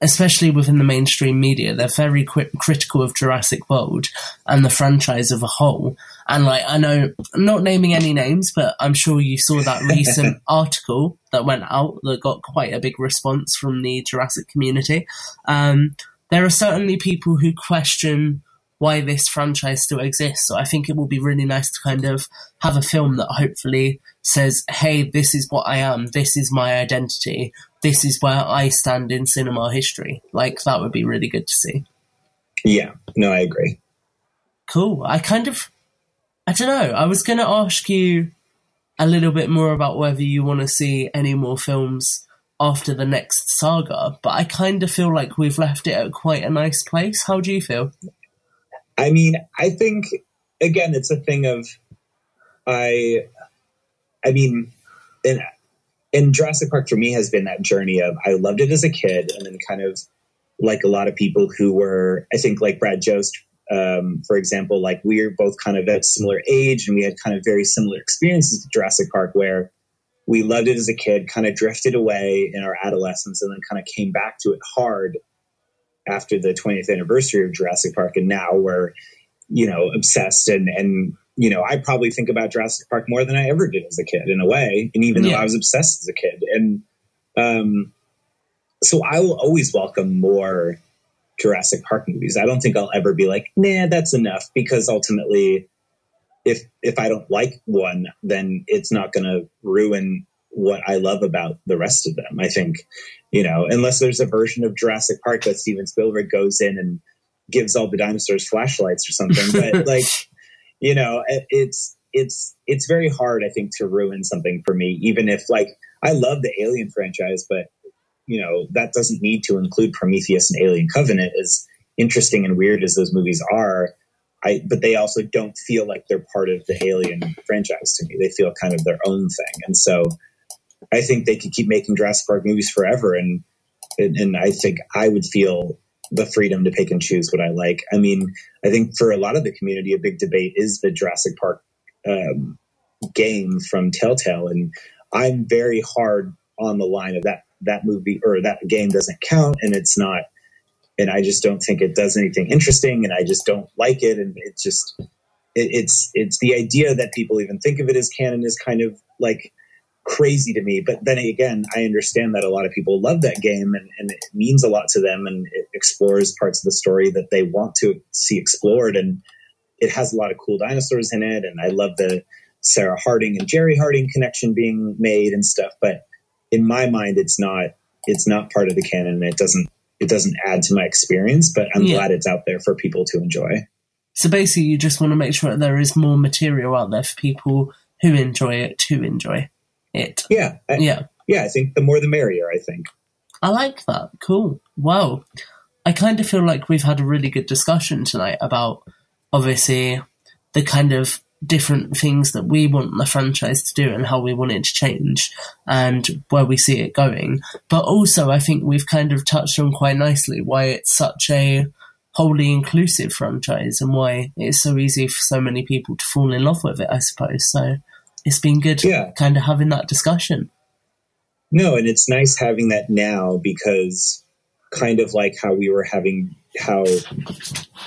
especially within the mainstream media, they're very cri- critical of Jurassic World and the franchise as a whole. And like, I know, not naming any names, but I'm sure you saw that (laughs) recent article that went out that got quite a big response from the Jurassic community. Um, there are certainly people who question why this franchise still exists. So I think it will be really nice to kind of have a film that hopefully says, hey, this is what I am, this is my identity, this is where I stand in cinema history. Like, that would be really good to see. Yeah, no, I agree. Cool. I kind of, I don't know, I was going to ask you a little bit more about whether you want to see any more films after the next saga, but I kind of feel like we've left it at quite a nice place. How do you feel? I mean, I think again, it's a thing of I. I mean, in, in Jurassic Park for me has been that journey of I loved it as a kid, and then kind of like a lot of people who were, I think, like Brad Jost, um, for example, like we are both kind of at similar age, and we had kind of very similar experiences with Jurassic Park, where we loved it as a kid, kind of drifted away in our adolescence, and then kind of came back to it hard after the 20th anniversary of Jurassic Park, and now we're you know obsessed and and you know I probably think about Jurassic Park more than I ever did as a kid in a way, and even though I was obsessed as a kid, and um, so I will always welcome more Jurassic Park movies. I don't think I'll ever be like, nah, that's enough, because ultimately, if if I don't like one, then it's not going to ruin what I love about the rest of them. I think, you know, unless there's a version of Jurassic Park that Steven Spielberg goes in and gives all the dinosaurs flashlights or something, but (laughs) like, you know, it- it's it's it's very hard, I think, to ruin something for me, even if like I love the Alien franchise, but you know that doesn't need to include Prometheus and Alien Covenant. As interesting and weird as those movies are, I but they also don't feel like they're part of the Alien franchise to me. They feel kind of their own thing, and so I think they could keep making Jurassic Park movies forever, and and, and I think I would feel the freedom to pick and choose what I like. I mean, I think for a lot of the community, a big debate is the Jurassic Park um, game from Telltale, and I'm very hard on the line of that that movie or that game doesn't count, and it's not, and I just don't think it does anything interesting, and I just don't like it, and it just it, it's it's the idea that people even think of it as canon is kind of like crazy to me. But then again, I understand that a lot of people love that game and, and it means a lot to them and it explores parts of the story that they want to see explored. And it has a lot of cool dinosaurs in it. And I love the Sarah Harding and Gerry Harding connection being made and stuff. But in my mind, it's not, it's not part of the canon. and It doesn't, it doesn't add to my experience, but I'm Yeah. glad it's out there for people to enjoy. So basically, you just want to make sure that there is more material out there for people who enjoy it to enjoy it. Yeah. I, Yeah. Yeah. I think the more the merrier, I think. I like that. Cool. Wow. I kind of feel like we've had a really good discussion tonight about obviously the kind of different things that we want the franchise to do and how we want it to change and where we see it going. But also, I think we've kind of touched on quite nicely why it's such a wholly inclusive franchise and why it's so easy for so many people to fall in love with it, I suppose. So it's been good Yeah. kind of having that discussion. No, and it's nice having that now because kind of like how we were having how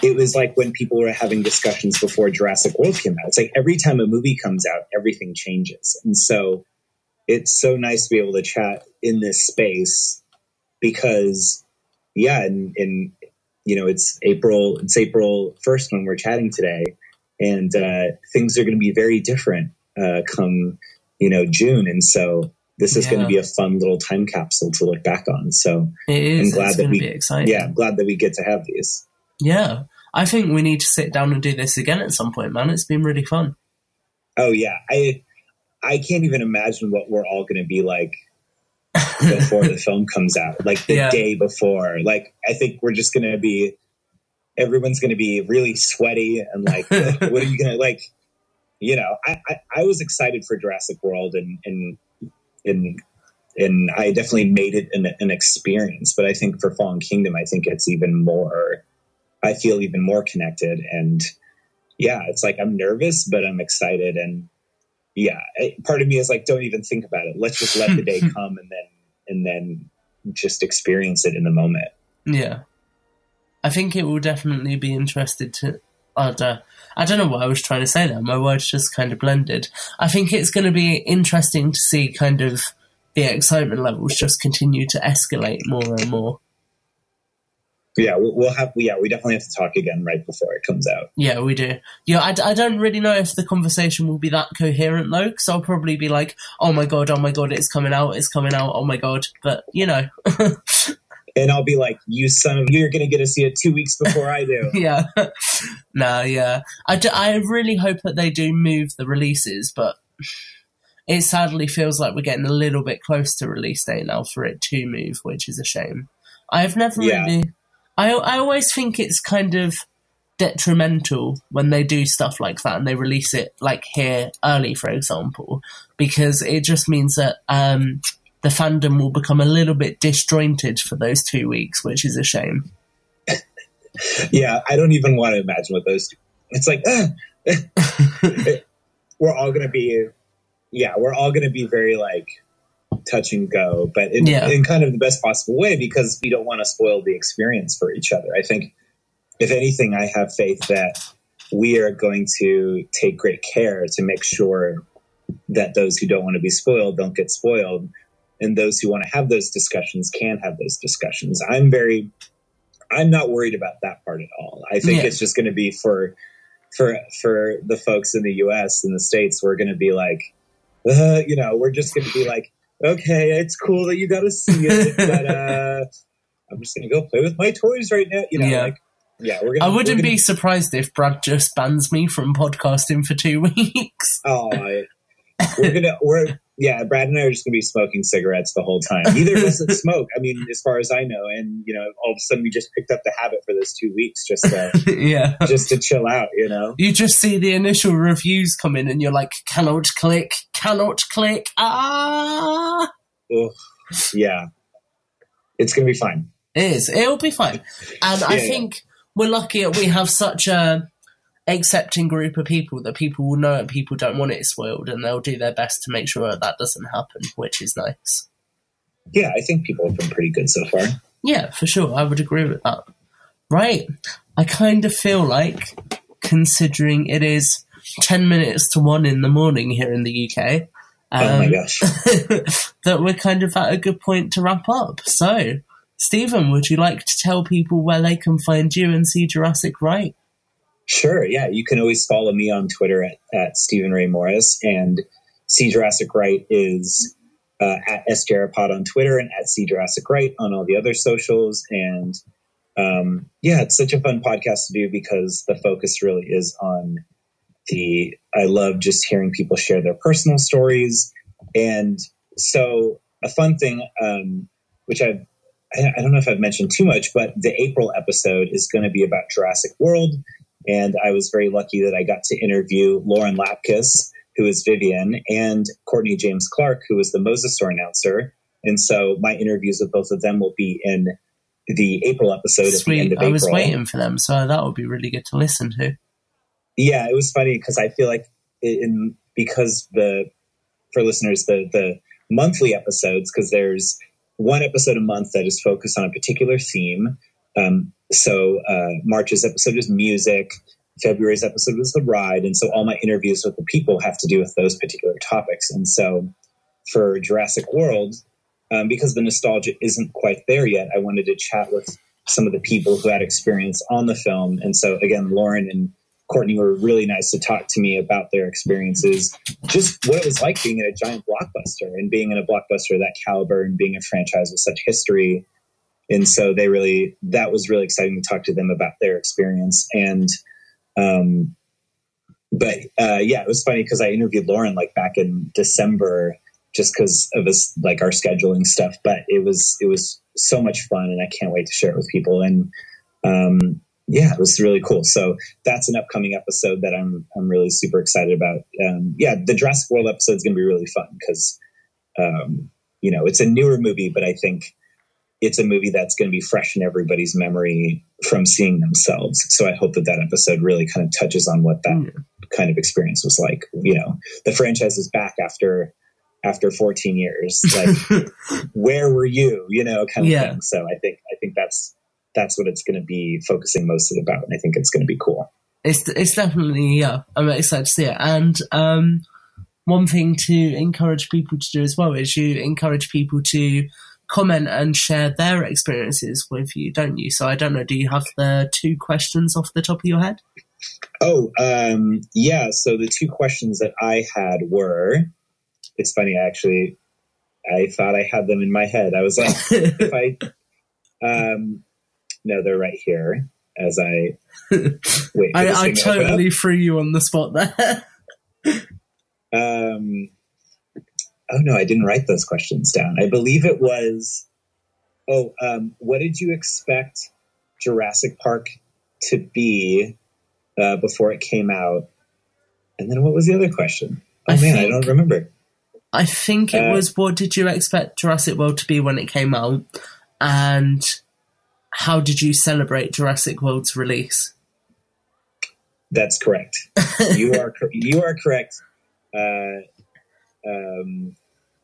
it was like when people were having discussions before Jurassic World came out. It's like every time a movie comes out, everything changes. And so it's so nice to be able to chat in this space because yeah, and, and you know, it's April it's April first when we're chatting today and uh, things are gonna be very different uh, come, you know, June. And so this is going to be a fun little time capsule to look back on. So It is. I'm It's glad that we, be exciting. yeah, I'm glad that we get to have these. Yeah, I think we need to sit down and do this again at some point, man. It's been really fun. Oh yeah, I I can't even imagine what we're all going to be like (laughs) before the film comes out, like the Yeah. day before. Like I think we're just going to be everyone's going to be really sweaty and like, (laughs) what are you going to like? You know, I, I I was excited for Jurassic World and and and and I definitely made it an, an experience. But I think for Fallen Kingdom, I think it's even more. I feel even more connected, and yeah, it's like I'm nervous, but I'm excited, and yeah, it, part of me is like, don't even think about it. Let's just let the day (laughs) come, and then and then just experience it in the moment. Yeah, I think it will definitely be interested to. Don't, I don't know what I was trying to say there. My words just kind of blended. I think it's going to be interesting to see kind of the excitement levels just continue to escalate more and more. Yeah, we'll, have. Yeah, we definitely have to talk again right before it comes out. Yeah, we do. Yeah, I, I don't really know if the conversation will be that coherent though, because I'll probably be like, "Oh my god, oh my god, it's coming out, it's coming out, oh my god." But you know, (laughs) And I'll be like, "You son of, you're going to get to see it two weeks before I do." (laughs) yeah, (laughs) no, yeah. I, do, I really hope that they do move the releases, but it sadly feels like we're getting a little bit close to release date now for it to move, which is a shame. I've never Yeah. really. I I always think it's kind of detrimental when they do stuff like that and they release it like here early, for example, because it just means that um, the fandom will become a little bit disjointed for those two weeks, which is a shame. (laughs) yeah, I don't even want to imagine what those. Do. It's like ah, (laughs) we're all going to be yeah, we're all going to be very like touch and go, but in, Yeah. in kind of the best possible way because we don't want to spoil the experience for each other. I think, if anything, I have faith that we are going to take great care to make sure that those who don't want to be spoiled don't get spoiled, and those who want to have those discussions can have those discussions. I'm very, I'm not worried about that part at all. I think Yeah. it's just going to be for for for the folks in the U.S. and the states. We're going to be like, uh, you know, we're just going to be like, okay, it's cool that you got to see it, (laughs) but uh, I'm just going to go play with my toys right now. You know, Yeah. like, yeah, we're gonna. I wouldn't gonna, be surprised if Brad just bans me from podcasting for two (laughs) weeks. Oh, I- we're gonna. We're yeah. Brad and I are just gonna be smoking cigarettes the whole time. Neither of us (laughs) smoke. I mean, as far as I know, and you know, all of a sudden we just picked up the habit for those two weeks just to, (laughs) yeah. just to chill out. You know. You just see the initial reviews come in and you're like, cannot click, cannot click. Ah! Ugh. yeah. It's gonna be fine. It is. It'll be fine. And I Yeah, yeah. think we're lucky that we have such a accepting group of people that people will know and people don't want it spoiled and they'll do their best to make sure that, that doesn't happen, which is nice. Yeah, I think people have been pretty good so far. Yeah, for sure. I would agree with that. Right. I kind of feel like, considering it is 10 minutes to 1 in the morning here in the UK, oh my um, gosh. (laughs) that we're kind of at a good point to wrap up. So, Steven, would you like to tell people where they can find you and see Jurassic Right? Sure. Yeah. You can always follow me on Twitter at, at Steven Ray Morris and See Jurassic Right is uh, at SJarapod on Twitter and at See Jurassic Right on all the other socials. And um, yeah, it's such a fun podcast to do because the focus really is on the, I love just hearing people share their personal stories. And so a fun thing, um, which I've, I I don't know if I've mentioned too much, but the April episode is going to be about Jurassic World. And I was very lucky that I got to interview Lauren Lapkus, who is Vivian, and Courtney James Clark, who is the Mosasaur announcer. And so my interviews with both of them will be in the April episode at the end Sweet. of I was April. waiting for them, so that would be really good to listen to. Yeah, it was funny because I feel like in because the for listeners the the monthly episodes because there's one episode a month that is focused on a particular theme. Um, so uh, March's episode is music. February's episode was the ride, and so all my interviews with the people have to do with those particular topics. And so for Jurassic World, um, because the nostalgia isn't quite there yet, I wanted to chat with some of the people who had experience on the film. And so again, Lauren and Courtney were really nice to talk to me about their experiences, just what it was like being in a giant blockbuster and being in a blockbuster of that caliber and being a franchise with such history. And so they really, that was really exciting to talk to them about their experience. And, um, but uh, yeah, it was funny because I interviewed Lauren like back in December just because of us like our scheduling stuff. But it was it was so much fun, and I can't wait to share it with people. And um, yeah, it was really cool. So that's an upcoming episode that I'm I'm really super excited about. Um, yeah, the Jurassic World episode is going to be really fun because um, you know it's a newer movie, but I think it's a movie that's going to be fresh in everybody's memory from seeing themselves. So I hope that that episode really kind of touches on what that kind of experience was like. You know, the franchise is back after after 14 years. Like, (laughs) where were you? You know, kind of Yeah. thing. So I think I think that's that's what it's going to be focusing mostly about, and I think it's going to be cool. It's it's definitely yeah. I'm excited to see it. And um, one thing to encourage people to do as well is you encourage people to comment and share their experiences with you, don't you? So I don't know. Do you have the two questions off the top of your head? Oh, um, yeah. So the two questions that I had were, it's funny actually. I thought I had them in my head. I was like, (laughs) if I, um, no, they're right here. As I (laughs) wait, I, I thing to open up. totally threw you on the spot there. (laughs) Um, oh no, I didn't write those questions down. I believe it was. Oh, um, what did you expect Jurassic Park to be uh, before it came out? And then what was the other question? Oh I man, I don't remember. I think it Uh, was what did you expect Jurassic World to be when it came out? And how did you celebrate Jurassic World's release? That's correct. (laughs) you are you are correct. Uh, Um,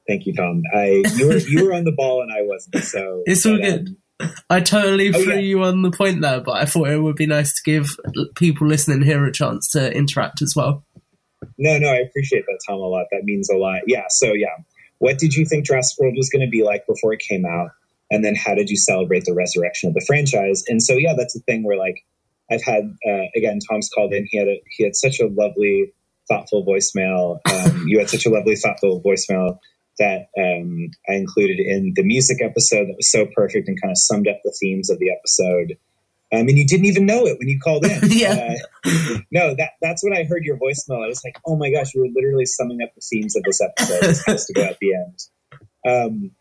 thank you, Tom. I you were you were on the ball and I wasn't. So (laughs) It's all but, good. um, I totally Oh, threw yeah. you on the point there, but I thought it would be nice to give people listening here a chance to interact as well. no, no, I appreciate that, Tom, a lot. That means a lot. Yeah. So yeah, what did you think Jurassic World was going to be like before it came out? And then how did you celebrate the resurrection of the franchise? And so yeah, that's the thing where like I've had uh, again, Tom's called in. He had a, he had such a lovely, thoughtful voicemail. Um, you had such a lovely, thoughtful voicemail that um, I included in the music episode that was so perfect and kind of summed up the themes of the episode. Um, and you didn't even know it when you called in. (laughs) Yeah. Uh, no, that that's when I heard your voicemail. I was like, oh my gosh, you were literally summing up the themes of this episode. This has to go at the end. Um,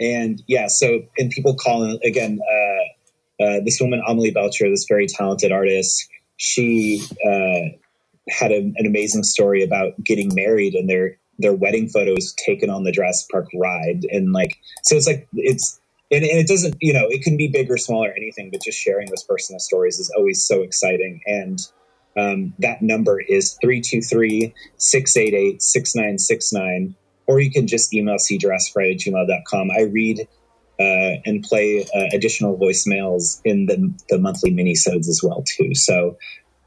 and yeah, so and people call in again. Uh, uh, this woman, Amelie Belcher, this very talented artist, she uh, had a, an amazing story about getting married and their their wedding photos taken on the Jurassic Park ride, and like so it's like it's and, and it doesn't you know it can be big or small or anything, but just sharing those personal stories is always so exciting and. Um, that number is 323 688 6969, or you can just email cjurassicfriday at gmail.com. I read uh, and play uh, additional voicemails in the, the monthly minisodes as well, too. So,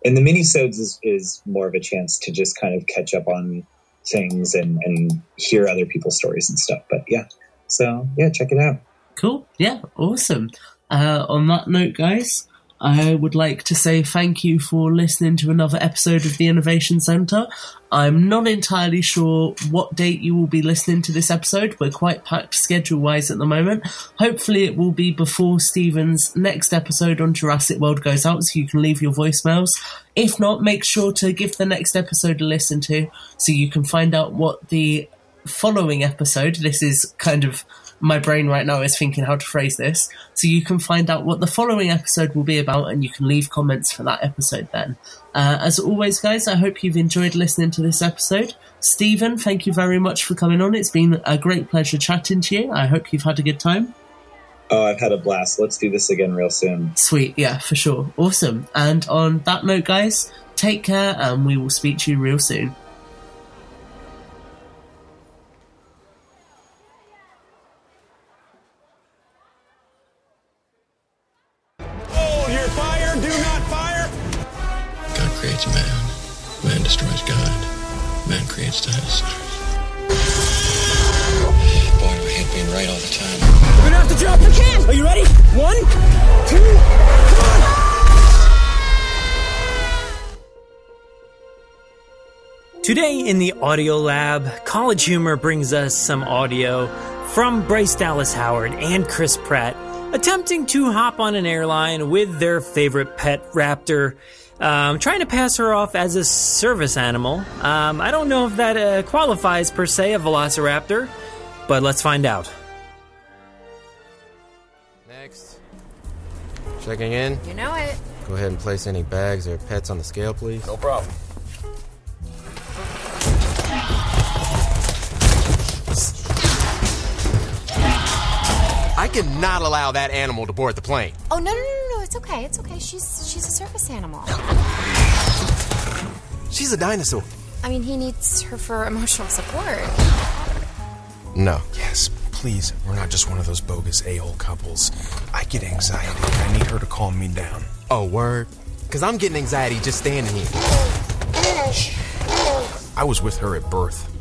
in the minisodes is, is more of a chance to just kind of catch up on things and, and hear other people's stories and stuff. But yeah, so yeah, check it out. Cool. Yeah, awesome. Uh, on that note, guys, I would like to say thank you for listening to another episode of the Innovation Centre. I'm not entirely sure what date you will be listening to this episode. We're quite packed schedule wise at the moment. Hopefully, it will be before Steven's next episode on Jurassic World goes out, so you can leave your voicemails. If not, make sure to give the next episode a listen to so you can find out what the following episode, this is kind of my brain right now is thinking how to phrase this. So you can find out what the following episode will be about and you can leave comments for that episode then. Uh, as always, guys, I hope you've enjoyed listening to this episode. Steven, thank you very much for coming on. It's been a great pleasure chatting to you. I hope you've had a good time. Oh, I've had a blast. Let's do this again real soon. Sweet, yeah, for sure. Awesome. And on that note, guys, take care and we will speak to you real soon. Audio lab, College Humor brings us some audio from Bryce Dallas Howard and Chris Pratt attempting to hop on an airline with their favorite pet raptor, um, trying to pass her off as a service animal. Um, I don't know if that uh, qualifies per se a velociraptor, but let's find out. Next. Checking in. You know it. Go ahead and place any bags or pets on the scale, please. No problem. Cannot allow that animal to board the plane. Oh no no no no! no. It's okay. It's okay. She's she's a service animal. She's a dinosaur. I mean, he needs her for emotional support. No. Yes, please. We're not just one of those bogus a-hole couples. I get anxiety. I need her to calm me down. Oh, word? Because I'm getting anxiety just standing here. I was with her at birth.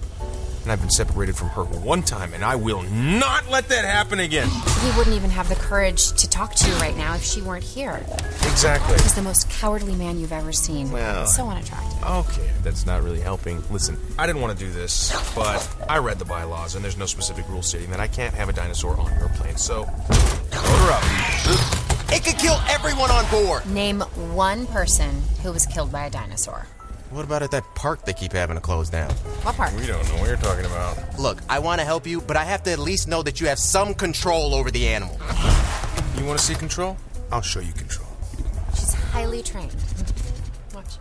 And I've been separated from her one time, and I will not let that happen again. He wouldn't even have the courage to talk to you right now if she weren't here. Exactly. He's the most cowardly man you've ever seen. Well- so unattractive. Okay, that's not really helping. Listen, I didn't want to do this, but I read the bylaws, and there's no specific rule stating that I can't have a dinosaur on your plane, so load her up. It could kill everyone on board. Name one person who was killed by a dinosaur. What about at that park they keep having to close down? What park? We don't know what you're talking about. Look, I want to help you, but I have to at least know that you have some control over the animal. You want to see control? I'll show you control. She's highly trained. Watch.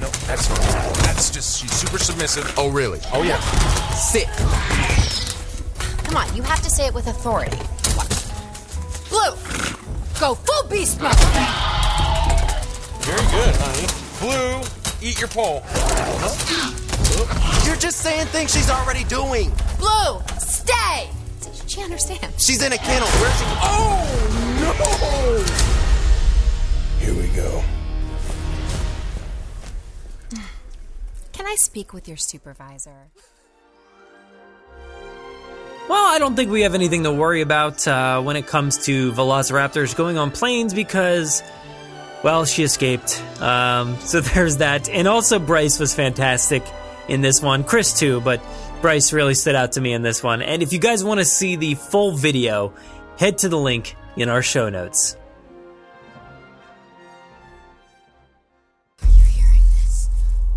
No, that's not. That's just she's super submissive. Oh, really? Oh yeah. Sit. Come on, you have to say it with authority. Watch. Blue, go full beast mode. Very good, honey. Blue, eat your pole. You're just saying things she's already doing. Blue, stay! She understands. She's in a kennel. Where's she? Oh, no! Here we go. Can I speak with your supervisor? Well, I don't think we have anything to worry about uh, when it comes to velociraptors going on planes because, well, she escaped. Um, (laughs) so there's that. And also, Bryce was fantastic in this one. Chris, too, but Bryce really stood out to me in this one. And if you guys want to see the full video, head to the link in our show notes.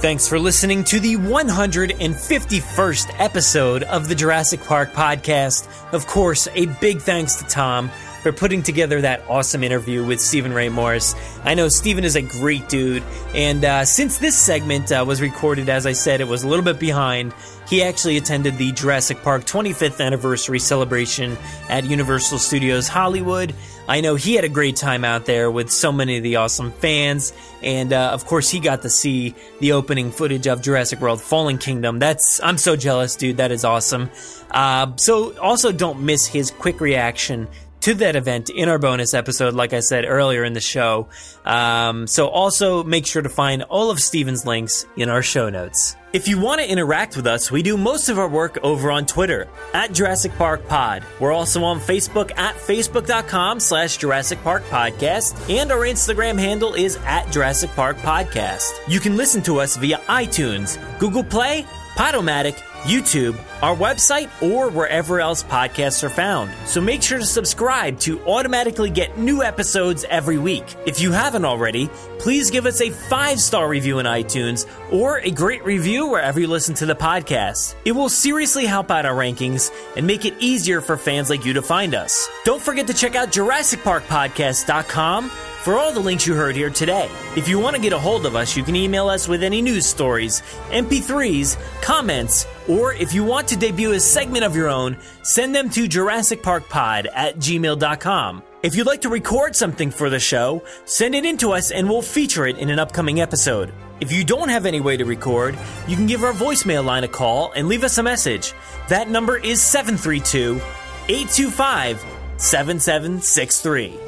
Thanks for listening to the 151st episode of the Jurassic Park podcast. Of course, a big thanks to Tom for putting together that awesome interview with Steven Ray Morris. I know Steven is a great dude, and uh, since this segment uh, was recorded, as I said, it was a little bit behind. He actually attended the Jurassic Park 25th anniversary celebration at Universal Studios Hollywood. I know he had a great time out there with so many of the awesome fans, and uh, of course, he got to see the opening footage of Jurassic World Fallen Kingdom. That's I'm so jealous, dude. That is awesome. Uh, so also don't miss his quick reaction to that event in our bonus episode, like I said earlier in the show. Um, so also make sure to find all of Steven's links in our show notes. If you want to interact with us, we do most of our work over on Twitter at Jurassic Park Pod. We're also on Facebook at facebook.com slash Jurassic Park Podcast, and our Instagram handle is at Jurassic Park Podcast. You can listen to us via iTunes, Google Play, Podomatic, YouTube, our website, or wherever else podcasts are found. So make sure to subscribe to automatically get new episodes every week. If you haven't already, please give us a five star review in iTunes or a great review wherever you listen to the podcast. It will seriously help out our rankings and make it easier for fans like you to find us. Don't forget to check out JurassicParkPodcast.com for all the links you heard here today. If you want to get a hold of us, you can email us with any news stories, MP3s, comments, or if you want to debut a segment of your own, send them to JurassicParkPod at gmail.com. If you'd like to record something for the show, send it in to us and we'll feature it in an upcoming episode. If you don't have any way to record, you can give our voicemail line a call and leave us a message. That number is 732 825 7763.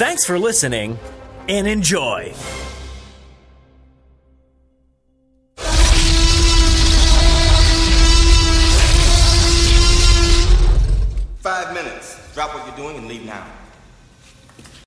Thanks for listening and enjoy. Five minutes. Drop what you're doing and.